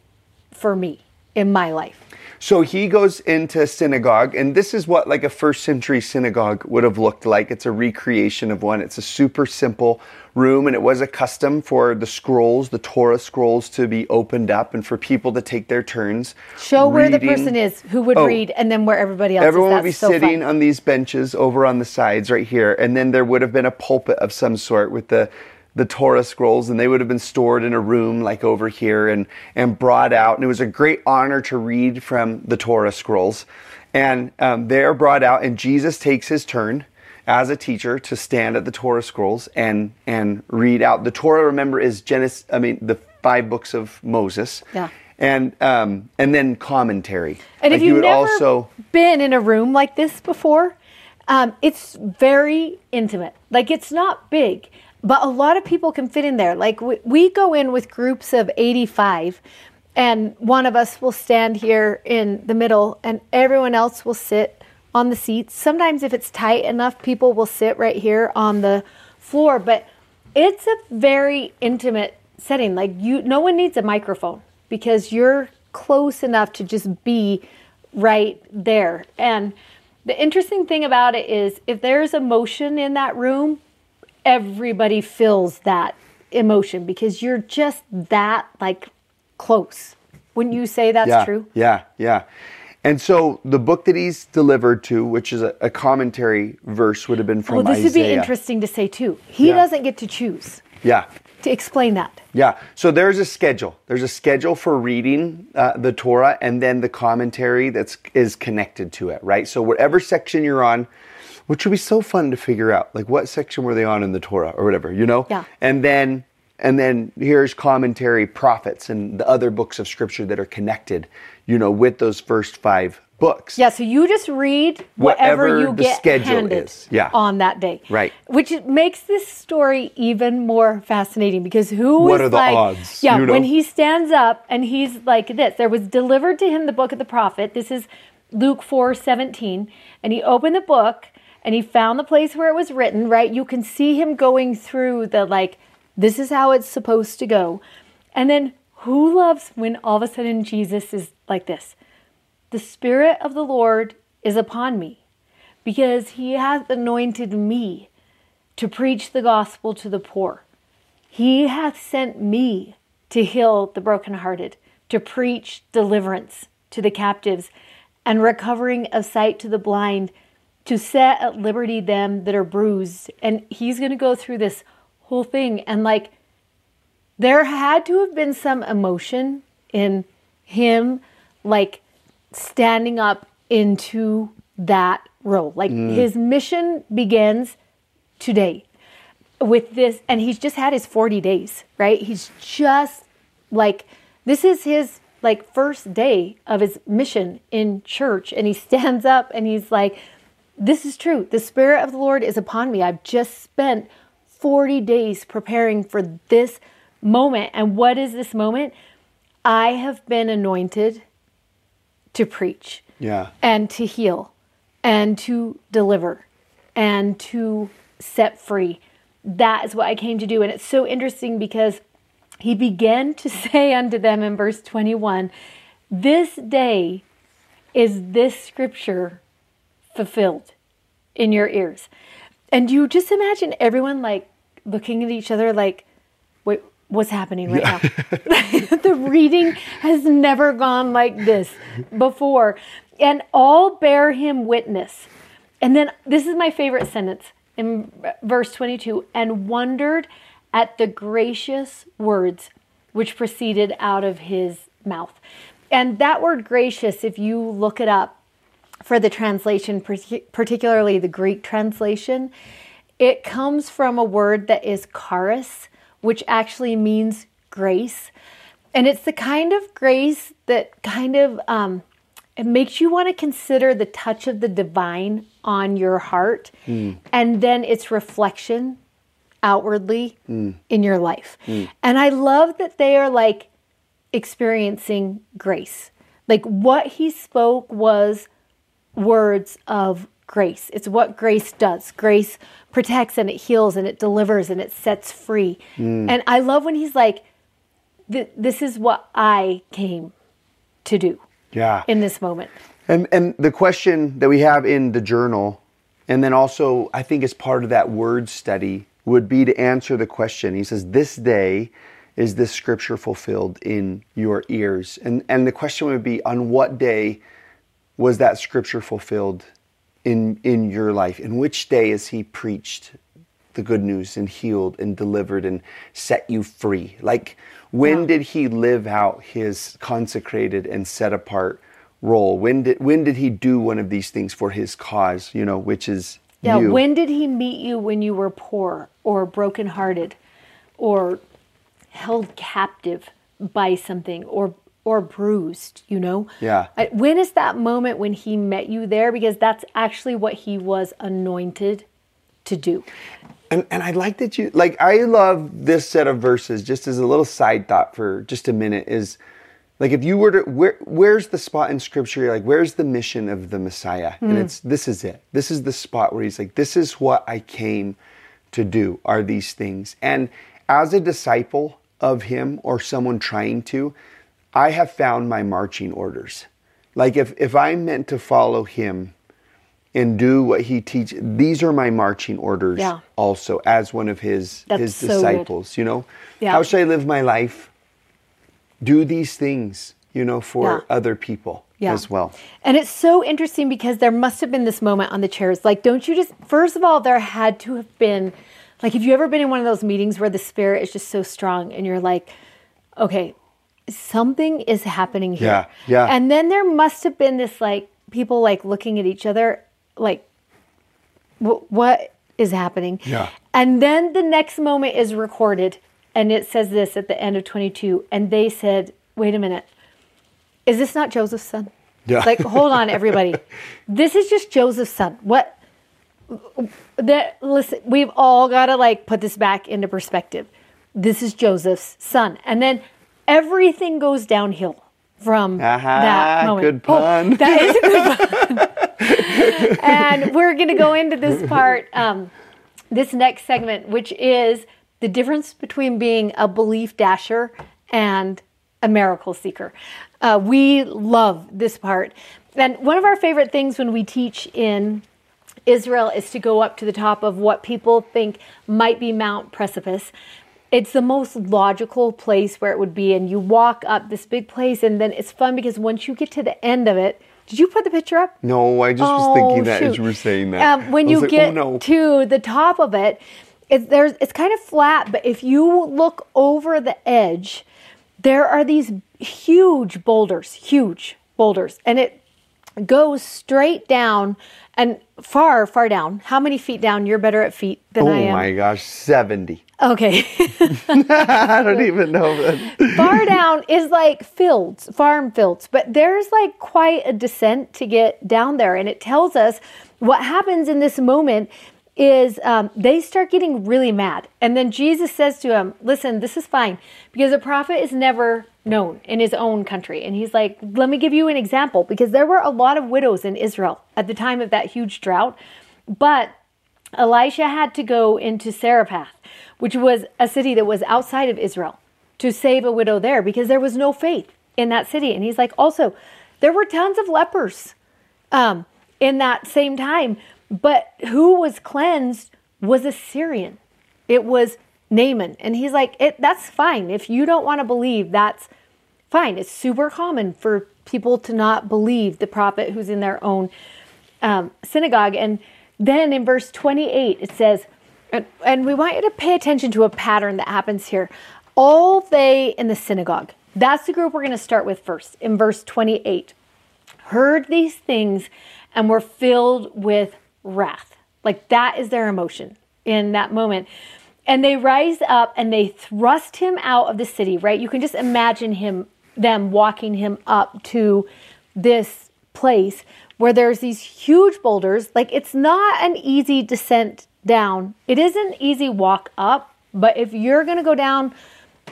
for me in my life? So he goes into synagogue, and this is what like a first century synagogue would have looked like. It's a recreation of one. It's a super simple room, and it was a custom for the scrolls, the Torah scrolls, to be opened up and for people to take their turns. Show where the person is who would Oh. read, and then where everybody else Everyone is. would be so sitting fun. on these benches over on the sides right here, and then there would have been a pulpit of some sort with the the Torah scrolls, and they would have been stored in a room like over here and and brought out. And it was a great honor to read from the Torah scrolls, and um, they're brought out, and Jesus takes his turn as a teacher to stand at the Torah scrolls and and read out. The Torah, remember, is Genesis. I mean, the five books of Moses. Yeah. And um, and then commentary. And Like if you've would never also been in a room like this before, um, it's very intimate. Like it's not big, but a lot of people can fit in there. Like we, we go in with groups of 85, and one of us will stand here in the middle, and everyone else will sit on the seats. Sometimes, if it's tight enough, people will sit right here on the floor, but it's a very intimate setting. Like you, no one needs a microphone because you're close enough to just be right there. And the interesting thing about it is if there's emotion in that room, everybody feels that emotion because you're just that like close. Wouldn't you say that's yeah, true? Yeah, yeah. And so the book that he's delivered to, which is a, a commentary verse, would have been from Well, this Isaiah. would be interesting to say too. He Yeah. doesn't get to choose. Yeah, To explain that. yeah. So there's a schedule. There's a schedule for reading uh, the Torah, and then the commentary that's is connected to it, right? So whatever section you're on, which would be so fun to figure out, like what section were they on in the Torah or whatever, you know? Yeah. And then and then here's commentary, prophets, and the other books of scripture that are connected, you know, with those first five books. Yeah, so you just read whatever, Whatever you the get schedule handed is. Yeah. on that day. Right. Which makes this story even more fascinating because who What are the like, odds, Yeah, you know? when he stands up and he's like this, there was delivered to him the book of the prophet. This is Luke 4 17. And he opened the book and he found the place where it was written, right? You can see him going through the like, this is how it's supposed to go. And then who loves when all of a sudden Jesus is like this? The Spirit of the Lord is upon me because he hath anointed me to preach the gospel to the poor. He hath sent me to heal the brokenhearted, to preach deliverance to the captives, and recovering of sight to the blind, to set at liberty them that are bruised. And he's going to go through this whole thing. And like, there had to have been some emotion in him, like standing up into that role. Like mm. his mission begins today. with this, and he's just had his 40 days, right? He's just like, this is his like first day of his mission in church. And he stands up and he's like, this is true. The Spirit of the Lord is upon me. I've just spent 40 days preparing for this moment. And what is this moment? I have been anointed to preach Yeah. and to heal and to deliver and to set free. That is what I came to do. And it's so interesting because he began to [LAUGHS] say unto them in verse 21 This day is this scripture fulfilled in your ears. And you just imagine everyone like looking at each other like, wait, what's happening right now? [LAUGHS] [LAUGHS] the reading has never gone like this before. And all bear him witness. And then this is my favorite sentence in verse 22 and wondered at the gracious words which proceeded out of his mouth. And that word gracious, if you look it up for the translation, particularly the Greek translation, it comes from a word that is charis, which actually means grace. And it's the kind of grace that kind of um, it makes you want to consider the touch of the divine on your heart hmm. and then its reflection outwardly hmm. in your life. Hmm. And I love that they are like experiencing grace. Like what he spoke was words of grace. It's what grace does. Grace protects and it heals and it delivers and it sets free. Mm. And I love when he's like, This is what I came to do Yeah. in this moment. And and the question that we have in the journal, and then also I think as part of that word study, would be to answer the question. He says, "This day is this scripture fulfilled in your ears?" And and the question would be, on what day was that scripture fulfilled in in your life? In which day is he preached the good news and healed and delivered and set you free? Like when Yeah. did he live out his consecrated and set apart role? When did when did he do one of these things for his cause, you know, which is Yeah, you? when did he meet you when you were poor or brokenhearted or held captive by something or or bruised, you know? Yeah. When is that moment when he met you there because that's actually what he was anointed to do. And, and I like that you like I love this set of verses just as a little side thought for just a minute is like if you were to where where's the spot in scripture like where's the mission of the Messiah and mm. it's this is it this is the spot where he's like this is what I came to do are these things and as a disciple of him or someone trying to I have found my marching orders like if if I'm meant to follow him and do what he teaches. These are my marching orders Yeah. also as one of his That's his so disciples, you know? Yeah. How should I live my life? Do these things, you know, for Yeah. other people Yeah. as well. And it's so interesting because there must have been this moment on the chairs. Like, don't you just, first of all, there had to have been, like, have you ever been in one of those meetings where the spirit is just so strong and you're like, okay, something is happening here. Yeah, yeah. And then there must have been this, like, people like looking at each other, like, what is happening? Yeah. And then the next moment is recorded and it says this at the end of 22. And they said, wait a minute, is this not Joseph's son? Yeah. Like, hold on, everybody. [LAUGHS] This is just Joseph's son. What? That listen, we've all got to like put this back into perspective. This is Joseph's son, and then everything goes downhill from Aha, that moment. good Oh, pun. that is a good pun. [LAUGHS] and we're going to go into this part, um, this next segment, which is the difference between being a belief dasher and a miracle seeker. Uh, we love this part. And one of our favorite things when we teach in Israel is to go up to the top of what people think might be Mount Precipice. It's the most logical place where it would be, and you walk up this big place, and then it's fun because once you get to the end of it, did you put the picture up? No, I just was Oh, thinking that as you were saying that. Um, when you like, get oh, no. to the top of it, it's there's it's kind of flat, but if you look over the edge, there are these huge boulders, huge boulders, and it goes straight down and far, far down. How many feet down? You're better at feet than oh I am. Oh my gosh, 70. Okay. [LAUGHS] I don't even know. That. far down is like fields, farm fields, but there's like quite a descent to get down there. And it tells us what happens in this moment is um, they start getting really mad. And then Jesus says to him, Listen, this is fine because a prophet is never known in his own country. And he's like, Let me give you an example because there were a lot of widows in Israel at the time of that huge drought. But Elisha had to go into Zarephath, which was a city that was outside of Israel, to save a widow there because there was no faith in that city. And he's like, also, there were tons of lepers um, in that same time, but who was cleansed was a Syrian. It was Naaman. And he's like, that's fine. If you don't want to believe, that's fine. It's super common for people to not believe the prophet who's in their own um, synagogue. And then in verse 28, it says, and, and we want you to pay attention to a pattern that happens here. All they in the synagogue, that's the group we're going to start with first in verse 28, heard these things and were filled with wrath. Like that is their emotion in that moment. And they rise up and they thrust him out of the city, right? You can just imagine him, them walking him up to this place where there's these huge boulders. Like it's not an easy descent down. It is an easy walk up, but if you're going to go down,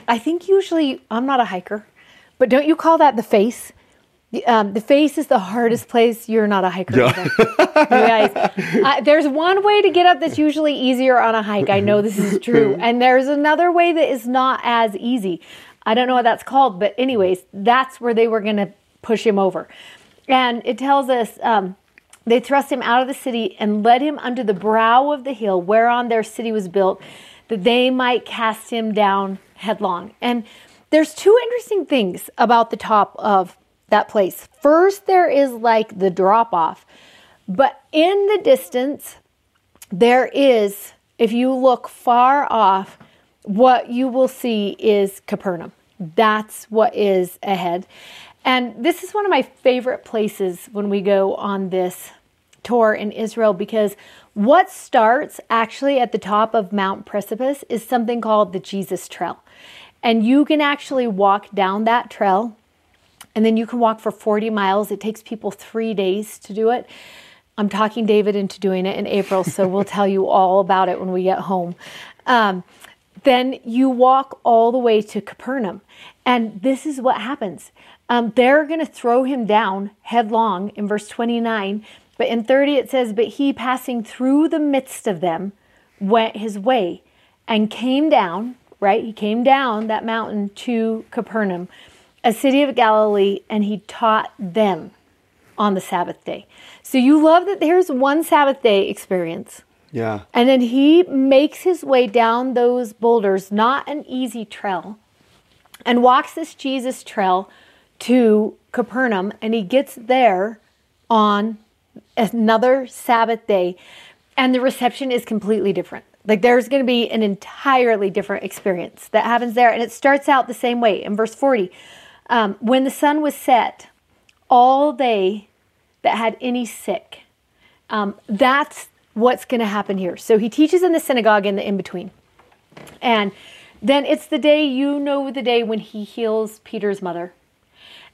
I think usually I'm not a hiker, but don't you call that the face? Um, the face is the hardest place. You're not a hiker. Yeah. guys, [LAUGHS] uh, there's one way to get up that's usually easier on a hike. I know this is true. [LAUGHS] And there's another way that is not as easy. I don't know what that's called, but, anyways, that's where they were going to push him over. And it tells us um, they thrust him out of the city and led him under the brow of the hill whereon their city was built, that they might cast him down headlong. And there's two interesting things about the top of that place. First, there is like the drop off, but in the distance, there is, if you look far off, what you will see is Capernaum. That's what is ahead. And this is one of my favorite places when we go on this tour in Israel because what starts actually at the top of Mount Precipice is something called the Jesus Trail. And you can actually walk down that trail and then you can walk for 40 miles. It takes people three days to do it. I'm talking David into doing it in April, so [LAUGHS] we'll tell you all about it when we get home. Um, then you walk all the way to Capernaum. And this is what happens. Um, they're going to throw him down headlong in verse 29. But in 30, it says, But he passing through the midst of them went his way and came down, right? He came down that mountain to Capernaum, a city of Galilee, and he taught them on the Sabbath day. So you love that there's one Sabbath day experience. Yeah. And then he makes his way down those boulders, not an easy trail, and walks this Jesus trail to Capernaum. And he gets there on another Sabbath day, and the reception is completely different. Like there's going to be an entirely different experience that happens there. And it starts out the same way in verse 40. Um, when the sun was set, all they that had any sick, um, that's what's going to happen here. So he teaches in the synagogue in the in between. And then it's the day, you know, the day when he heals Peter's mother.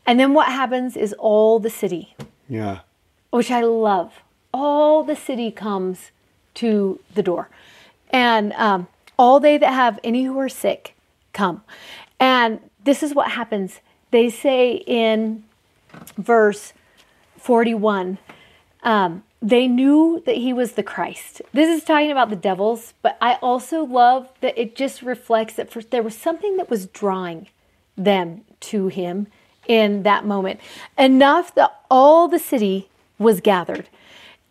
And then what happens is all the city. Yeah. Which I love. All the city comes to the door. And um, all they that have any who are sick come. And this is what happens. They say in verse 41 um, they knew that he was the Christ. This is talking about the devils, but I also love that it just reflects that for, there was something that was drawing them to him in that moment. Enough that all the city was gathered.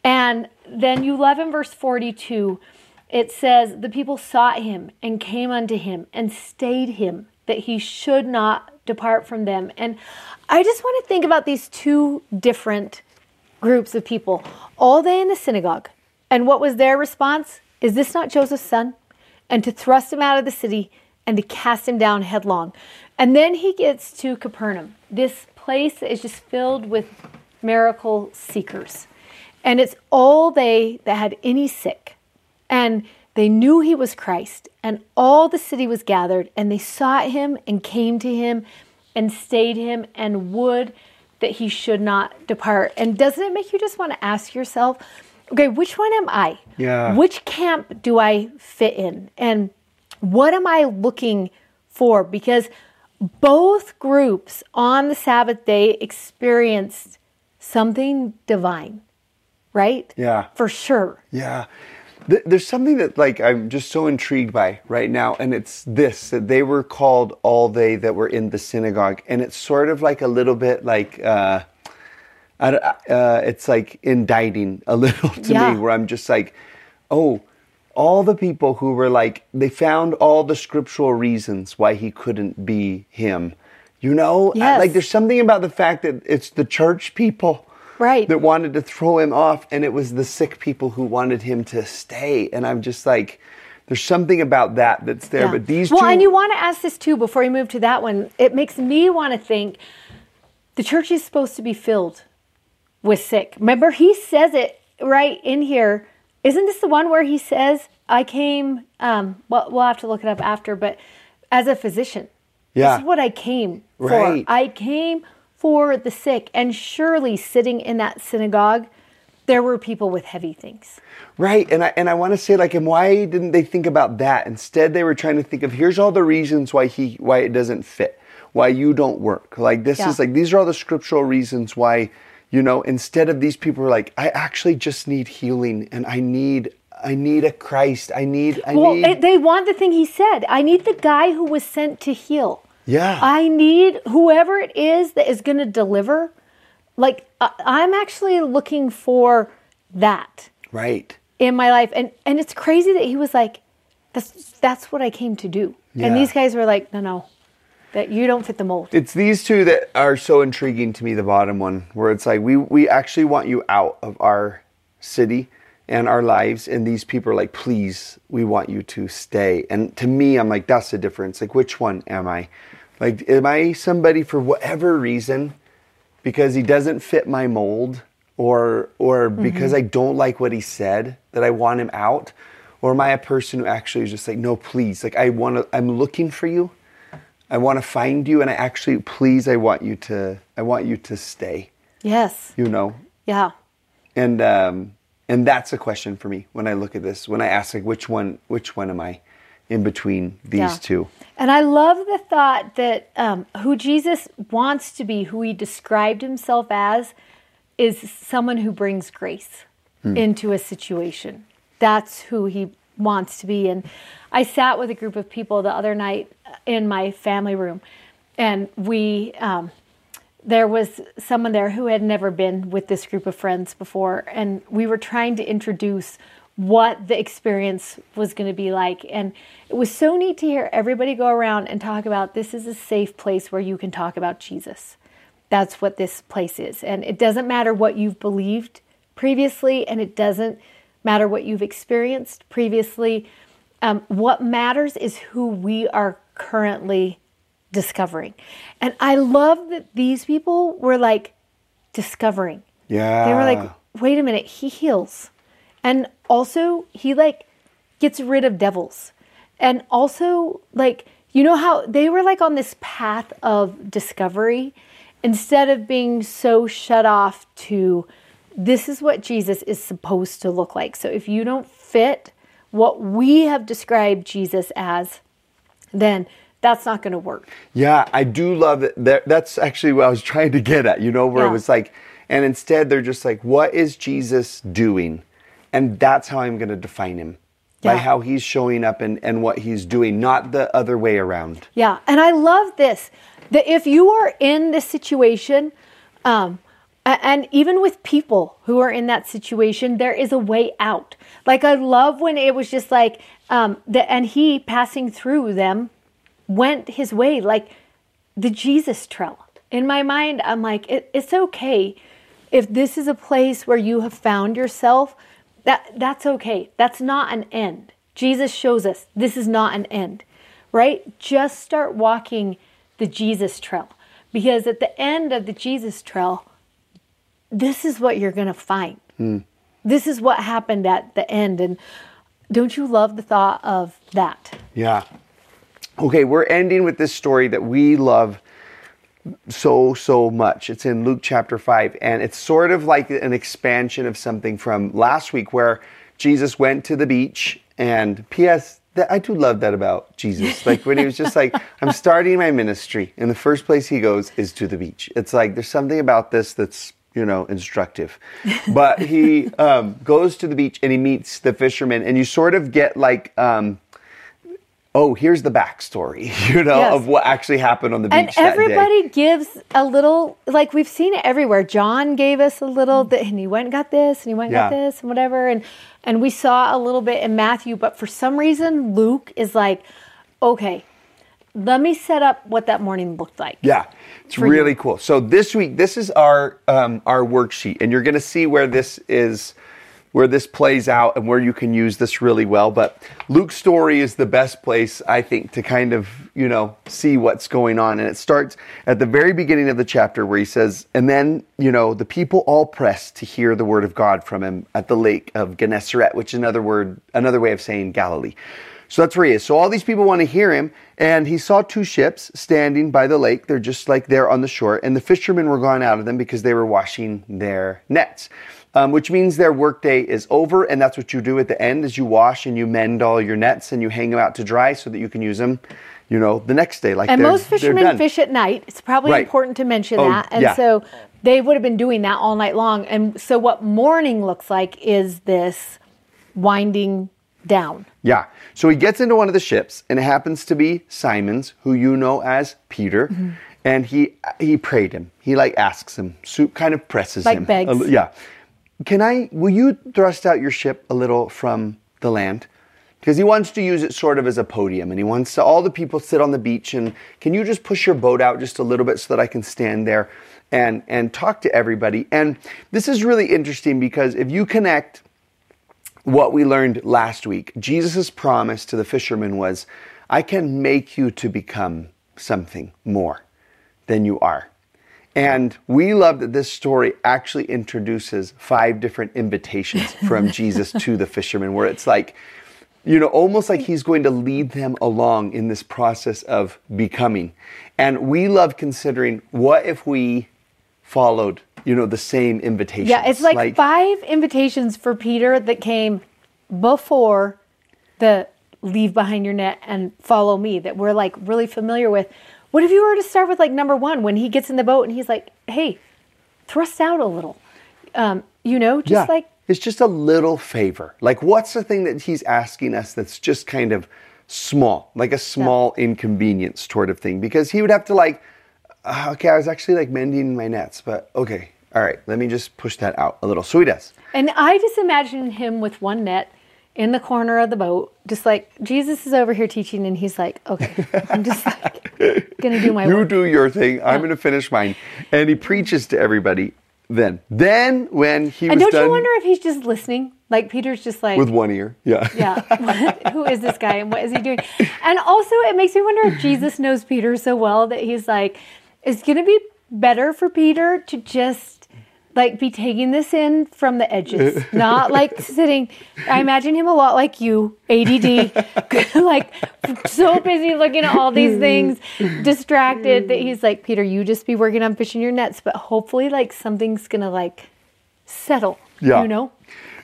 And then you love in verse 42, it says, The people sought him and came unto him and stayed him that he should not depart from them. And I just want to think about these two different groups of people, all day in the synagogue. And what was their response? Is this not Joseph's son? And to thrust him out of the city and to cast him down headlong. And then he gets to Capernaum, this place is just filled with miracle seekers. And it's all they that had any sick. And they knew he was Christ, and all the city was gathered, and they sought him and came to him and stayed him and would that he should not depart. And doesn't it make you just want to ask yourself, okay, which one am I? Yeah. Which camp do I fit in? And what am I looking for? Because both groups on the Sabbath day experienced something divine, right? Yeah. For sure. Yeah. There's something that like I'm just so intrigued by right now, and it's this that they were called all they that were in the synagogue, and it's sort of like a little bit like uh, I uh, it's like indicting a little [LAUGHS] to Yeah. me, where I'm just like, oh, all the people who were like they found all the scriptural reasons why he couldn't be him, you know, I- Yes. like there's something about the fact that it's the church people Right. that wanted to throw him off and it was the sick people who wanted him to stay and i'm just like there's something about that that's there Yeah. but these well, two and you want to ask this too before you move to that one. It makes me want to think the church is supposed to be filled with sick. Remember, he says it right in here. Isn't this the one where he says, "I came"? Um, well, we'll have to look it up after, but as a physician, Yeah. this is what I came Right. for. I came for the sick, and surely sitting in that synagogue, there were people with heavy things. right and i and i want to say like and why didn't they think about that instead they were trying to think of here's all the reasons why he why it doesn't fit why you don't work like this Yeah. is like these are all the scriptural reasons why you know instead of these people are like i actually just need healing and i need i need a christ i need i Well, need it, they want the thing he said. I need the guy who was sent to heal. Yeah. I need whoever it is that is going to deliver. Like, I, I'm actually looking for that right in my life. And, and it's crazy that he was like, that's, that's what I came to do. Yeah. And these guys were like, no, no, that you don't fit the mold. It's these two that are so intriguing to me. The bottom one, where it's like we we actually want you out of our city and our lives, and these people are like, please, we want you to stay. And to me, I'm like, that's the difference. Like, which one am I? Like, am I somebody for whatever reason because he doesn't fit my mold, or or mm-hmm. because I don't like what he said that I want him out, or am I a person who actually is just like, no, please, like I want to, I'm looking for you. I want to find you, and I actually, please, I want you to, I want you to stay. yes. You know, Yeah. and um, and that's a question for me when I look at this. When I ask, like, which one, which one am I in between these Yeah. two? And I love the thought that um, who Jesus wants to be, who he described himself as, is someone who brings grace into a situation. That's who he wants to be. And I sat with a group of people the other night in my family room, and we. Um, there was someone there who had never been with this group of friends before, and we were trying to introduce what the experience was going to be like. And it was so neat to hear everybody go around and talk about this is a safe place where you can talk about Jesus. That's what this place is. And it doesn't matter what you've believed previously, and it doesn't matter what you've experienced previously. Um, what matters is who we are currently discovering. And I love that these people were like discovering. Yeah. They were like, wait a minute, he heals. And also, he like gets rid of devils. And also, like, you know how they were like on this path of discovery instead of being so shut off to this is what Jesus is supposed to look like. So if you don't fit what we have described Jesus as, then that's not going to work. Yeah, I do love. That, that's actually what I was trying to get at, you know, where Yeah. it was like, and instead they're just like, what is Jesus doing? And that's how I'm going to define him by how he's showing up and, and what he's doing, not the other way around. Yeah, and I love this that if you are in this situation, um, and even with people who are in that situation, there is a way out. Like I love when it was just like, um, the, and he passing through them went his way, like the Jesus trail. In my mind, I'm like, it, it's okay if this is a place where you have found yourself. That that's okay. That's not an end. Jesus shows us this is not an end, right? Just start walking the Jesus trail, because at the end of the Jesus trail, this is what you're going to find. Hmm. This is what happened at the end. And don't you love the thought of that? Yeah. Okay, we're ending with this story that we love so, so much. It's in Luke chapter 5, and it's sort of like an expansion of something from last week where Jesus went to the beach. And P.S., I do love that about Jesus. [LAUGHS] Like when he was just like, I'm starting my ministry, and the first place he goes is to the beach. It's like there's something about this that's you know, instructive. But he [LAUGHS] um, goes to the beach and he meets the fishermen, and you sort of get like, um, oh, here's the backstory, [LAUGHS] you know, Yes. of what actually happened on the beach And that day. everybody gives a little, like we've seen it everywhere. John gave us a little, th- and he went and got this, and he went and got this, and whatever. And and we saw a little bit in Matthew, but for some reason, Luke is like, okay, let me set up what that morning looked like. Yeah, it's for you. really cool. So this week, this is our um, our worksheet, and you're going to see where this is, where this plays out, and where you can use this really well. But Luke's story is the best place, I think, to kind of you know see what's going on, and it starts at the very beginning of the chapter where he says, "And then you know the people all pressed to hear the word of God from him at the lake of Gennesaret, which is another word, another way of saying Galilee." So that's where he is. So all these people want to hear him, and he saw two ships standing by the lake. They're just like there on the shore, and the fishermen were gone out of them because they were washing their nets. Um, which means their workday is over, and that's what you do at the end: is you wash and you mend all your nets and you hang them out to dry so that you can use them, you know, the next day. Like And most fishermen fish at night. It's probably Right. important to mention Oh, that. And yeah. so they would have been doing that all night long. And so what morning looks like is this winding down. Yeah. So he gets into one of the ships, and it happens to be Simon's, who you know as Peter. Mm-hmm. And he he prayed him. He like asks him, so kind of presses Like him. begs. A yeah. Can I? Will you thrust out your ship a little from the land? Because he wants to use it sort of as a podium, and he wants to, all the people sit on the beach. And can you just push your boat out just a little bit so that I can stand there and and talk to everybody? And this is really interesting because if you connect what we learned last week. Jesus' promise to the fishermen was, I can make you to become something more than you are. And we love that this story actually introduces five different invitations [LAUGHS] from Jesus to the fishermen, where it's like, you know, almost like he's going to lead them along in this process of becoming. And we love considering what if we followed, you know, the same invitations. Yeah, it's like, five invitations for Peter that came before the leave behind your net and follow me that we're like really familiar with. What if you were to start with like number one when he gets in the boat and he's like, hey, thrust out a little? Um, you know, just yeah, like it's just a little favor. Like, what's the thing that he's asking us that's just kind of small, like a small inconvenience sort of thing? Because he would have to like, uh, okay, I was actually like mending my nets, but okay, all right, let me just push that out a little. So he does. And I just imagine him with one net in the corner of the boat, just like Jesus is over here teaching, and he's like, okay, I'm just like [LAUGHS] gonna do my You work. do your thing. I'm to finish mine, and he preaches to everybody. Then, then when he And was don't done you wonder if he's just listening? Like Peter's just like, with one ear, yeah, [LAUGHS] yeah, [LAUGHS] who is this guy and what is he doing? And also, it makes me wonder if Jesus knows Peter so well that he's like, it's gonna be better for Peter to just like be taking this in from the edges, [LAUGHS] not like sitting. I imagine him a lot like you, ADD, [LAUGHS] like so busy looking at all these things, distracted that he's like, Peter, you just be working on fishing your nets, but hopefully, like something's gonna like settle. Yeah. You know?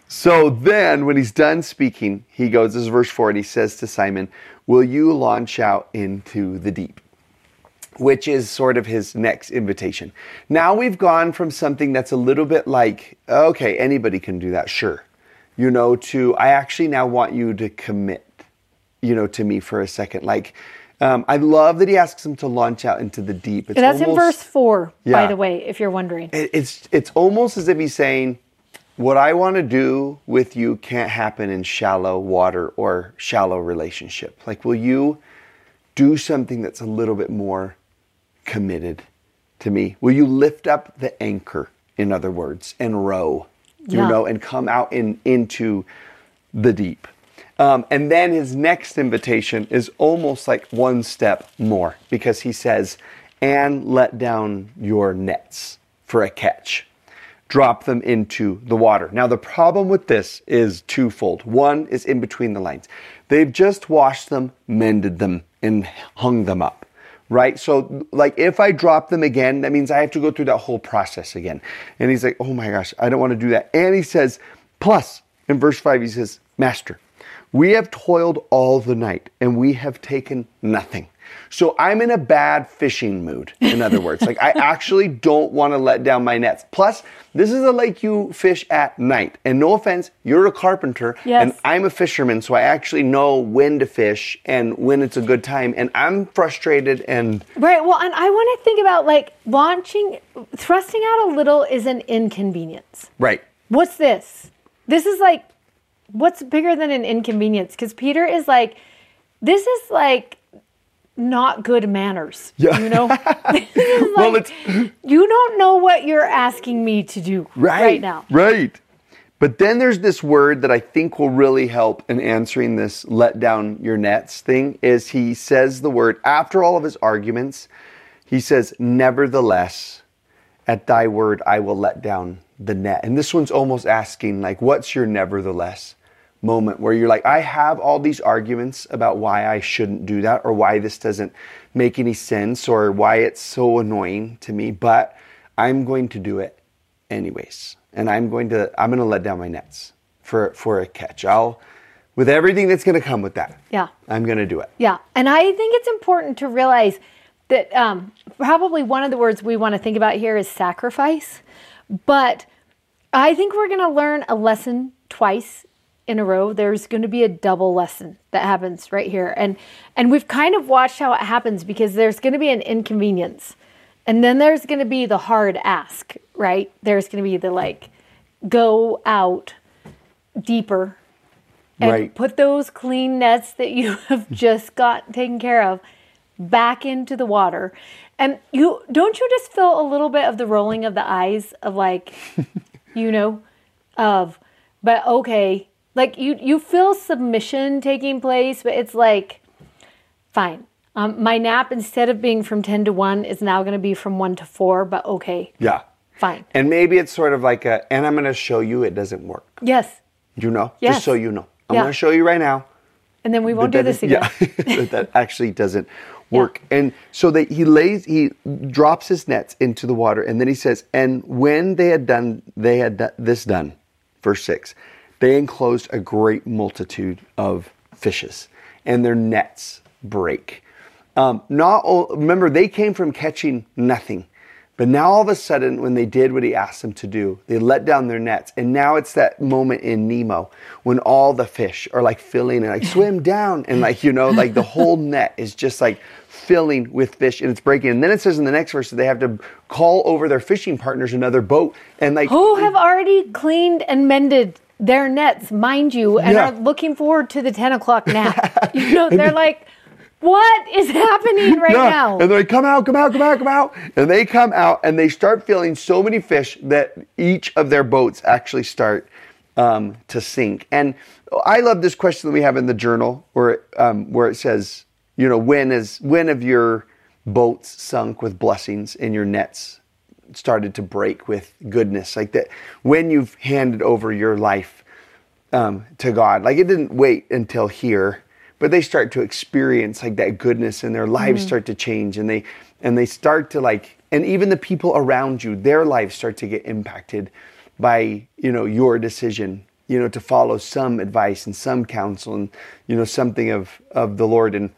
So then, when he's done speaking, he goes, this is verse 4, and he says to Simon, Will you launch out into the deep? Which is sort of his next invitation. Now we've gone from something that's a little bit like, okay, anybody can do that, sure. You know, to I actually now want you to commit, you know, to me for a second. Like, um, I love that he asks him to launch out into the deep. It's That's in verse four, by the way, if you're wondering. it- it's it's almost as if he's saying what i want to do with you can't happen in shallow water or shallow relationship like will you do something that's a little bit more committed to me will you lift up the anchor in other words and row you Yeah. know and come out in into the deep um, and then his next invitation is almost like one step more because he says, and let down your nets for a catch. drop them into the water. Now, the problem with this is twofold. One is in between the lines. They've just washed them, mended them, and hung them up, right? So, like, if I drop them again, that means I have to go through that whole process again. And he's like, oh my gosh, I don't want to do that. And he says, plus, in verse 5, he says, Master, we have toiled all the night and we have taken nothing. So I'm in a bad fishing mood, in other words. Like I [LAUGHS] actually don't want to let down my nets. Plus, this is a lake you fish at night. And no offense, you're a carpenter Yes. and I'm a fisherman, so I actually know when to fish and when it's a good time. And I'm frustrated and Right. Well, and I want to think about like launching, thrusting out a little is an inconvenience. right. What's this? This is like, what's bigger than an inconvenience? Because Peter is like, this is like not good manners. Yeah. You know? Is [LAUGHS] [LAUGHS] Well, it's- you don't know what you're asking me to do right, now. Right. But then there's this word that I think will really help in answering this let down your nets thing is he says the word after all of his arguments, he says, Nevertheless, at thy word I will let down the net. And this one's almost asking, like, what's your nevertheless moment where you're like, I have all these arguments about why I shouldn't do that or why this doesn't make any sense or why it's so annoying to me, but I'm going to do it anyways. And I'm going to I'm going to let down my nets for for a catch. I'll with everything that's going to come with that. Yeah. I'm going to do it. Yeah, and I think it's important to realize that um, probably one of the words we want to think about here is sacrifice. But I think we're going to learn a lesson twice in a row. There's going to be a double lesson that happens right here, and and we've kind of watched how it happens because there's going to be an inconvenience, and then there's going to be the hard ask. Right? There's going to be the like, go out deeper and Right. put those clean nets that you [LAUGHS] have just got taken care of back into the water. And you don't you just feel a little bit of the rolling of the eyes of like, [LAUGHS] you know, of but okay, like you you feel submission taking place, but it's like, fine. Um, my nap instead of being from ten to one is now going to be from one to four, but okay, Yeah. fine. And maybe it's sort of like a and I'm going to show you it doesn't work. Yes, You know? Yes. Just so you know. I'm Yeah. going to show you right now. and then we won't that do this again. Yeah, [LAUGHS] that, that actually doesn't [LAUGHS] work. And so that he lays, he drops his nets into the water, and then he says, "And when they had done, they had this done." Verse six, they enclosed a great multitude of fishes, and their nets break. Um, not all, remember they came from catching nothing. But now all of a sudden, when they did what he asked them to do, they let down their nets. And now it's that moment in Nemo when all the fish are like filling and like swim [LAUGHS] down. And like, you know, like the whole net is just like filling with fish and it's breaking. And then it says in the next verse that they have to call over their fishing partners another boat. And like, who have already cleaned and mended their nets, mind you, and Yeah. are looking forward to the 10 o'clock nap. [LAUGHS] you know, they're like, what is happening right Yeah. now? And they're like, come out, come out, come out, come out. And they come out and they start feeling so many fish that each of their boats actually start um, to sink. And I love this question that we have in the journal where, um, where it says, you know, when is when have your boats sunk with blessings and your nets started to break with goodness? Like that when you've handed over your life um, to God. Like it didn't wait until here, but they start to experience like that goodness and their lives start to change and they and they start to like and even the people around you, their lives start to get impacted by, you know, your decision, you know, to follow some advice and some counsel and, you know, something of of the Lord and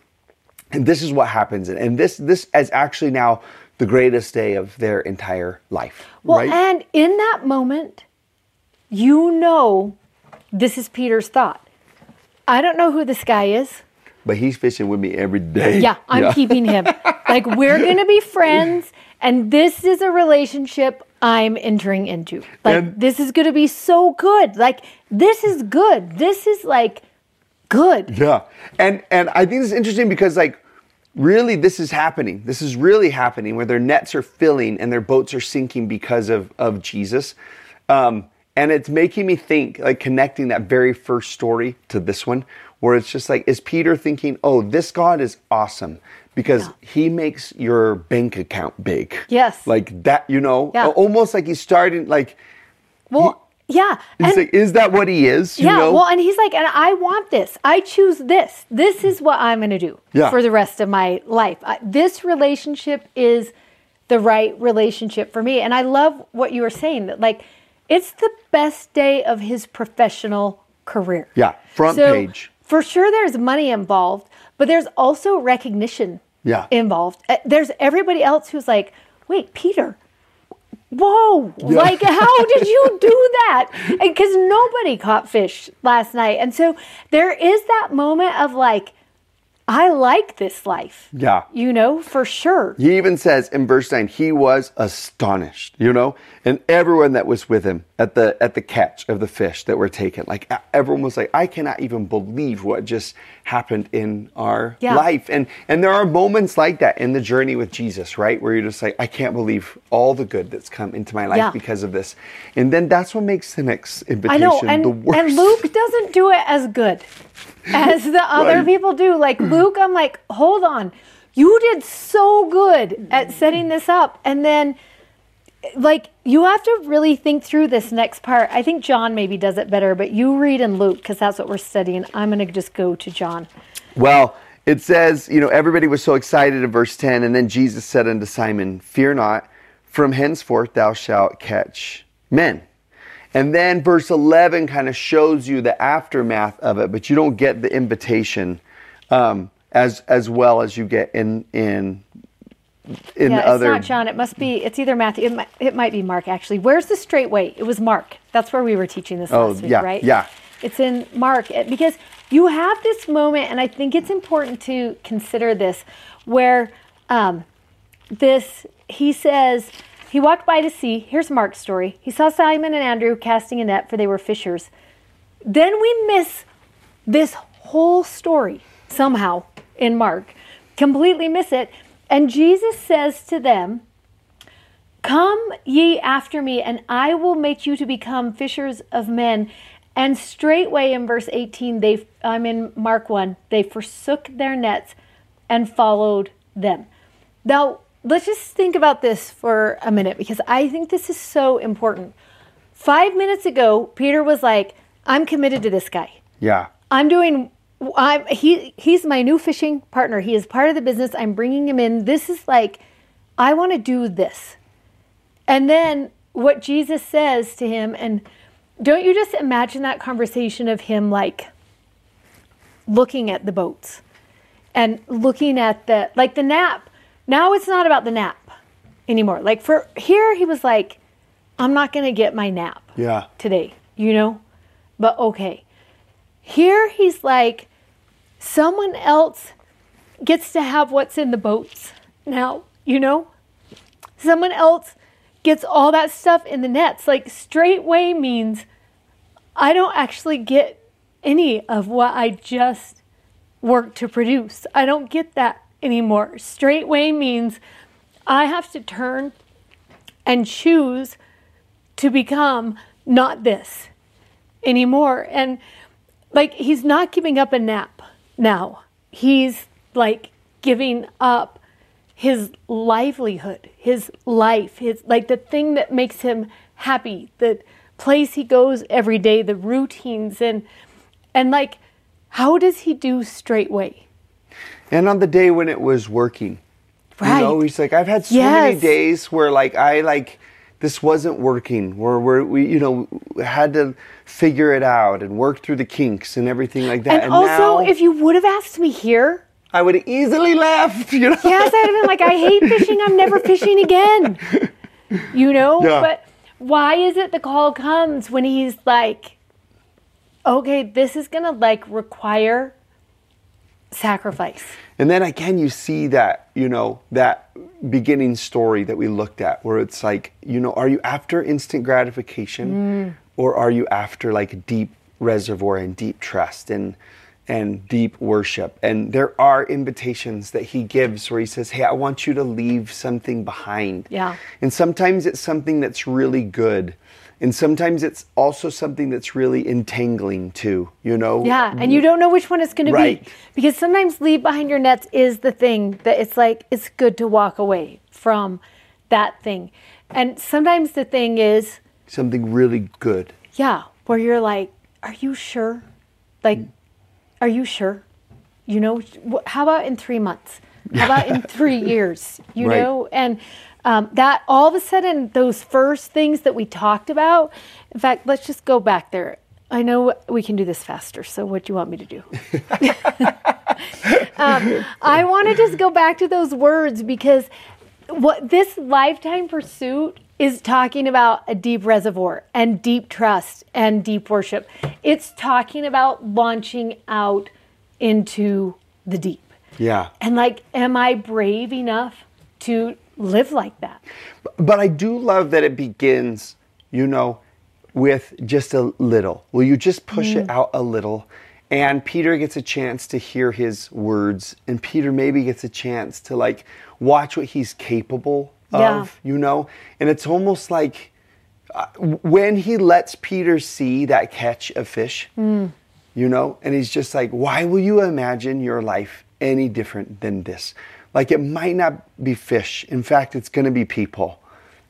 and this is what happens. And this this is actually now the greatest day of their entire life. well, right? and in that moment, you know this is Peter's thought. I don't know who this guy is. but he's fishing with me every day. Yeah, I'm keeping him. [LAUGHS] Like, we're going to be friends, and this is a relationship I'm entering into. Like, And- this is going to be so good. Like, this is good. This is like good. Yeah. And and I think it's interesting because like really this is happening. This is really happening where their nets are filling and their boats are sinking because of of Jesus. Um and it's making me think like connecting that very first story to this one where it's just like is Peter thinking, "Oh, this God is awesome." Because he makes your bank account big. Yes. Like that, you know, Yeah. almost like he's starting like Well, yeah. And like, is that what he is? You yeah, know? well, and he's like, and I want this. I choose this. This is what I'm going to do Yeah. for the rest of my life. I, this relationship is the right relationship for me. And I love what you were saying that, like, it's the best day of his professional career. Yeah, front So, page. For sure, there's money involved, but there's also recognition Yeah. involved. Uh, There's everybody else who's like, wait, Peter, whoa, like, how did you do that? [LAUGHS] Because nobody caught fish last night. And so there is that moment of like, I like this life. Yeah. You know, for sure. He even says in verse 9, he was astonished, you know? And everyone that was with him at the at the catch of the fish that were taken, like everyone was like, I cannot even believe what just happened in our Yeah. life. And and there are moments like that in the journey with Jesus, right? Where you're just like, I can't believe all the good that's come into my life Yeah. because of this. And then that's what makes the next I invitation know, the and, worst. and Luke doesn't do it as good as the [LAUGHS] other Right. people do. Like [CLEARS THROAT] Luke, I'm like, hold on, you did so good at setting this up, and then like you have to really think through this next part. I think John maybe does it better, but you read in Luke because that's what we're studying. I'm going to just go to John. Well, it says, you know, everybody was so excited in verse 10, and then Jesus said unto Simon, Fear not, from henceforth thou shalt catch men. And then verse 11 kind of shows you the aftermath of it, but you don't get the invitation um, as as well as you get in in in yeah, other. it's not John. It must be. It's either Matthew. It might, it might be Mark actually. Where's the straight way? It was Mark. That's where we were teaching this Oh, last week, yeah, right? yeah. It's in Mark because you have this moment, and I think it's important to consider this, where um, this he says he walked by to see. Here's Mark's story. He saw Simon and Andrew casting a net, for they were fishers. Then we miss this whole story somehow in Mark, completely miss it. And Jesus says to them, Come ye after me, and I will make you to become fishers of men. And straightway in verse 18, they I'm in Mark 1, they forsook their nets and followed them. Now, let's just think about this for a minute because I think this is so important. Five minutes ago, Peter was like, I'm committed to this guy. yeah. I'm doing. I'm he. He's my new fishing partner. He is part of the business. I'm bringing him in. This is like, I want to do this. And then what Jesus says to him, and don't you just imagine that conversation of him like looking at the boats and looking at the like the nap. Now it's not about the nap anymore. Like for here, he was like, I'm not gonna get my nap Yeah. today, you know? But okay. Here he's like, someone else gets to have what's in the boats now, you know? Someone else gets all that stuff in the nets. Like, straightway means I don't actually get any of what I just worked to produce. I don't get that anymore. Straightway means I have to turn and choose to become not this anymore. And like he's not giving up a nap now. He's like giving up his livelihood, his life, his like the thing that makes him happy, the place he goes every day, the routines and and like how does he do straightway? And on the day when it was working, Right. You know, he's like, I've had so many days where like I like this wasn't working, where we you know had to figure it out and work through the kinks and everything like that. And, also, now if you would have asked me here, I would have easily left, you know. Yes, I'd have been like, I hate fishing. I'm never fishing again. [LAUGHS] You know? Yeah. But why is it the call comes when he's like, okay, this is going to like require sacrifice? And then again, you see that, you know, that beginning story that we looked at where it's like, you know, are you after instant gratification mm. or are you after like deep reservoir and deep trust and and deep worship? And there are invitations that he gives where he says, Hey, I want you to leave something behind. Yeah. And sometimes it's something that's really good. And sometimes it's also something that's really entangling too, you know? Yeah, and mm-hmm. you don't know which one it's going to Right. be. Because sometimes leave behind your nets is the thing that it's like, it's good to walk away from that thing. And sometimes the thing is, something really good. Yeah, where you're like, are you sure? Like, are you sure? You know, how about in three months? How about in three years? You Right. know, and um, that all of a sudden, those first things that we talked about. In fact, let's just go back there. I know we can do this faster. So, what do you want me to do? [LAUGHS] um, I want to just go back to those words because what this lifetime pursuit is talking about a deep reservoir and deep trust and deep worship. It's talking about launching out into the deep. Yeah. And like, am I brave enough to live like that? But I do love that it begins, you know, with just a little. Will you just push Mm. it out a little? And Peter gets a chance to hear his words, and Peter maybe gets a chance to like watch what he's capable Yeah. of, you know? And it's almost like uh, when he lets Peter see that catch of fish, Mm. you know, and he's just like, why will you imagine your life any different than this? Like it might not be fish. In fact, it's going to be people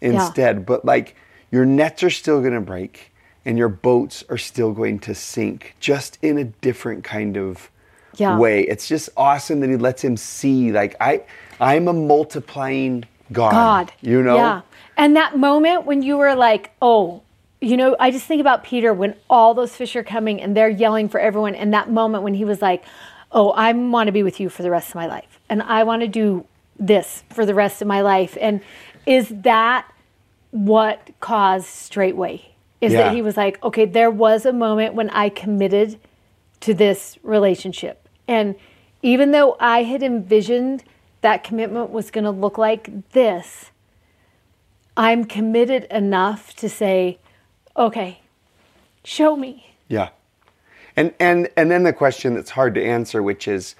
instead. But like your nets are still going to break and your boats are still going to sink just in a different kind of Yeah. way. It's just awesome that he lets him see like I I'm a multiplying God. God. You know? Yeah. And that moment when you were like, oh, you know, I just think about Peter when all those fish are coming and they're yelling for everyone. And that moment when he was like, oh, I want to be with you for the rest of my life. And I want to do this for the rest of my life. And is that what caused straightway? Is Yeah. that he was like, okay, there was a moment when I committed to this relationship. And even though I had envisioned that commitment was going to look like this, I'm committed enough to say, okay, show me. Yeah. And and and then the question that's hard to answer, which is,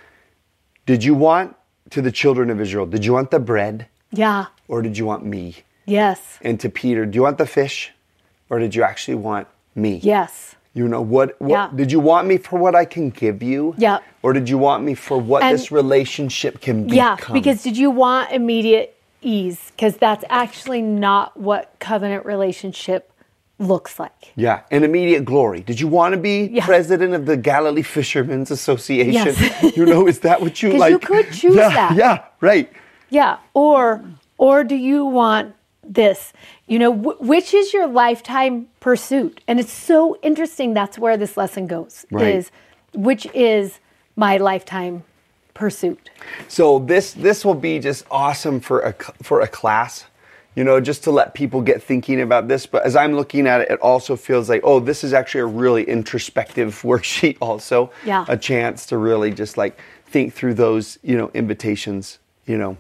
did you want to the children of Israel, did you want the bread Yeah. or did you want me? Yes. And to Peter, do you want the fish or did you actually want me? Yes. You know what, what Yeah. did you want me for what I can give you? Yeah. Or did you want me for what And- this relationship can become? Yeah. Because did you want immediate ease? Because that's actually not what covenant relationship looks like. Yeah, an immediate glory. Did you want to be Yeah. president of the Galilee Fishermen's Association? Yes. [LAUGHS] you know, is that what you [LAUGHS] like? you could choose yeah, that. Yeah, right. Yeah. Or or do you want this? You know, wh- which is your lifetime pursuit? And it's so interesting. That's where this lesson goes. Right. Is which is my lifetime pursuit? So this this will be just awesome for a for a class, you know, just to let people get thinking about this. But as I'm looking at it, it also feels like, oh, this is actually a really introspective [LAUGHS] worksheet. Also, Yeah. a chance to really just like think through those, you know, invitations, you know,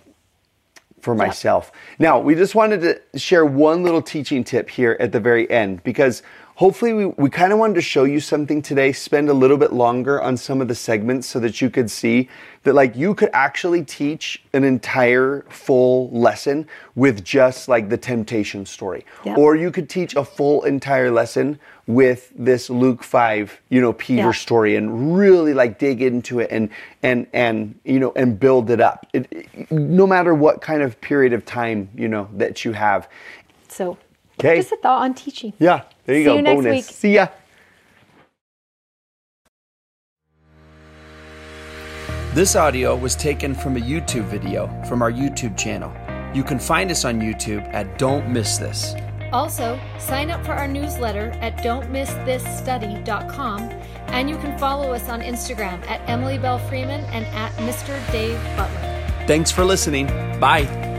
for myself. Now, we just wanted to share one little teaching tip here at the very end because hopefully we, we kind of wanted to show you something today, spend a little bit longer on some of the segments so that you could see that like you could actually teach an entire full lesson with just like the temptation story. Yeah. Or you could teach a full entire lesson with this Luke 5, you know, Peter Yeah. story and really like dig into it and and and you know and build it up. It, it- no matter what kind of period of time, you know, that you have. So, 'Kay. just a thought on teaching. Yeah, there you See go. you next Bonus. week. See ya. This audio was taken from a YouTube video from our YouTube channel. You can find us on YouTube at Don't Miss This. Also, sign up for our newsletter at don'tmissthisstudy.com and you can follow us on Instagram at Emily Belle Freeman and at Mr. Dave Butler. Thanks for listening. Bye.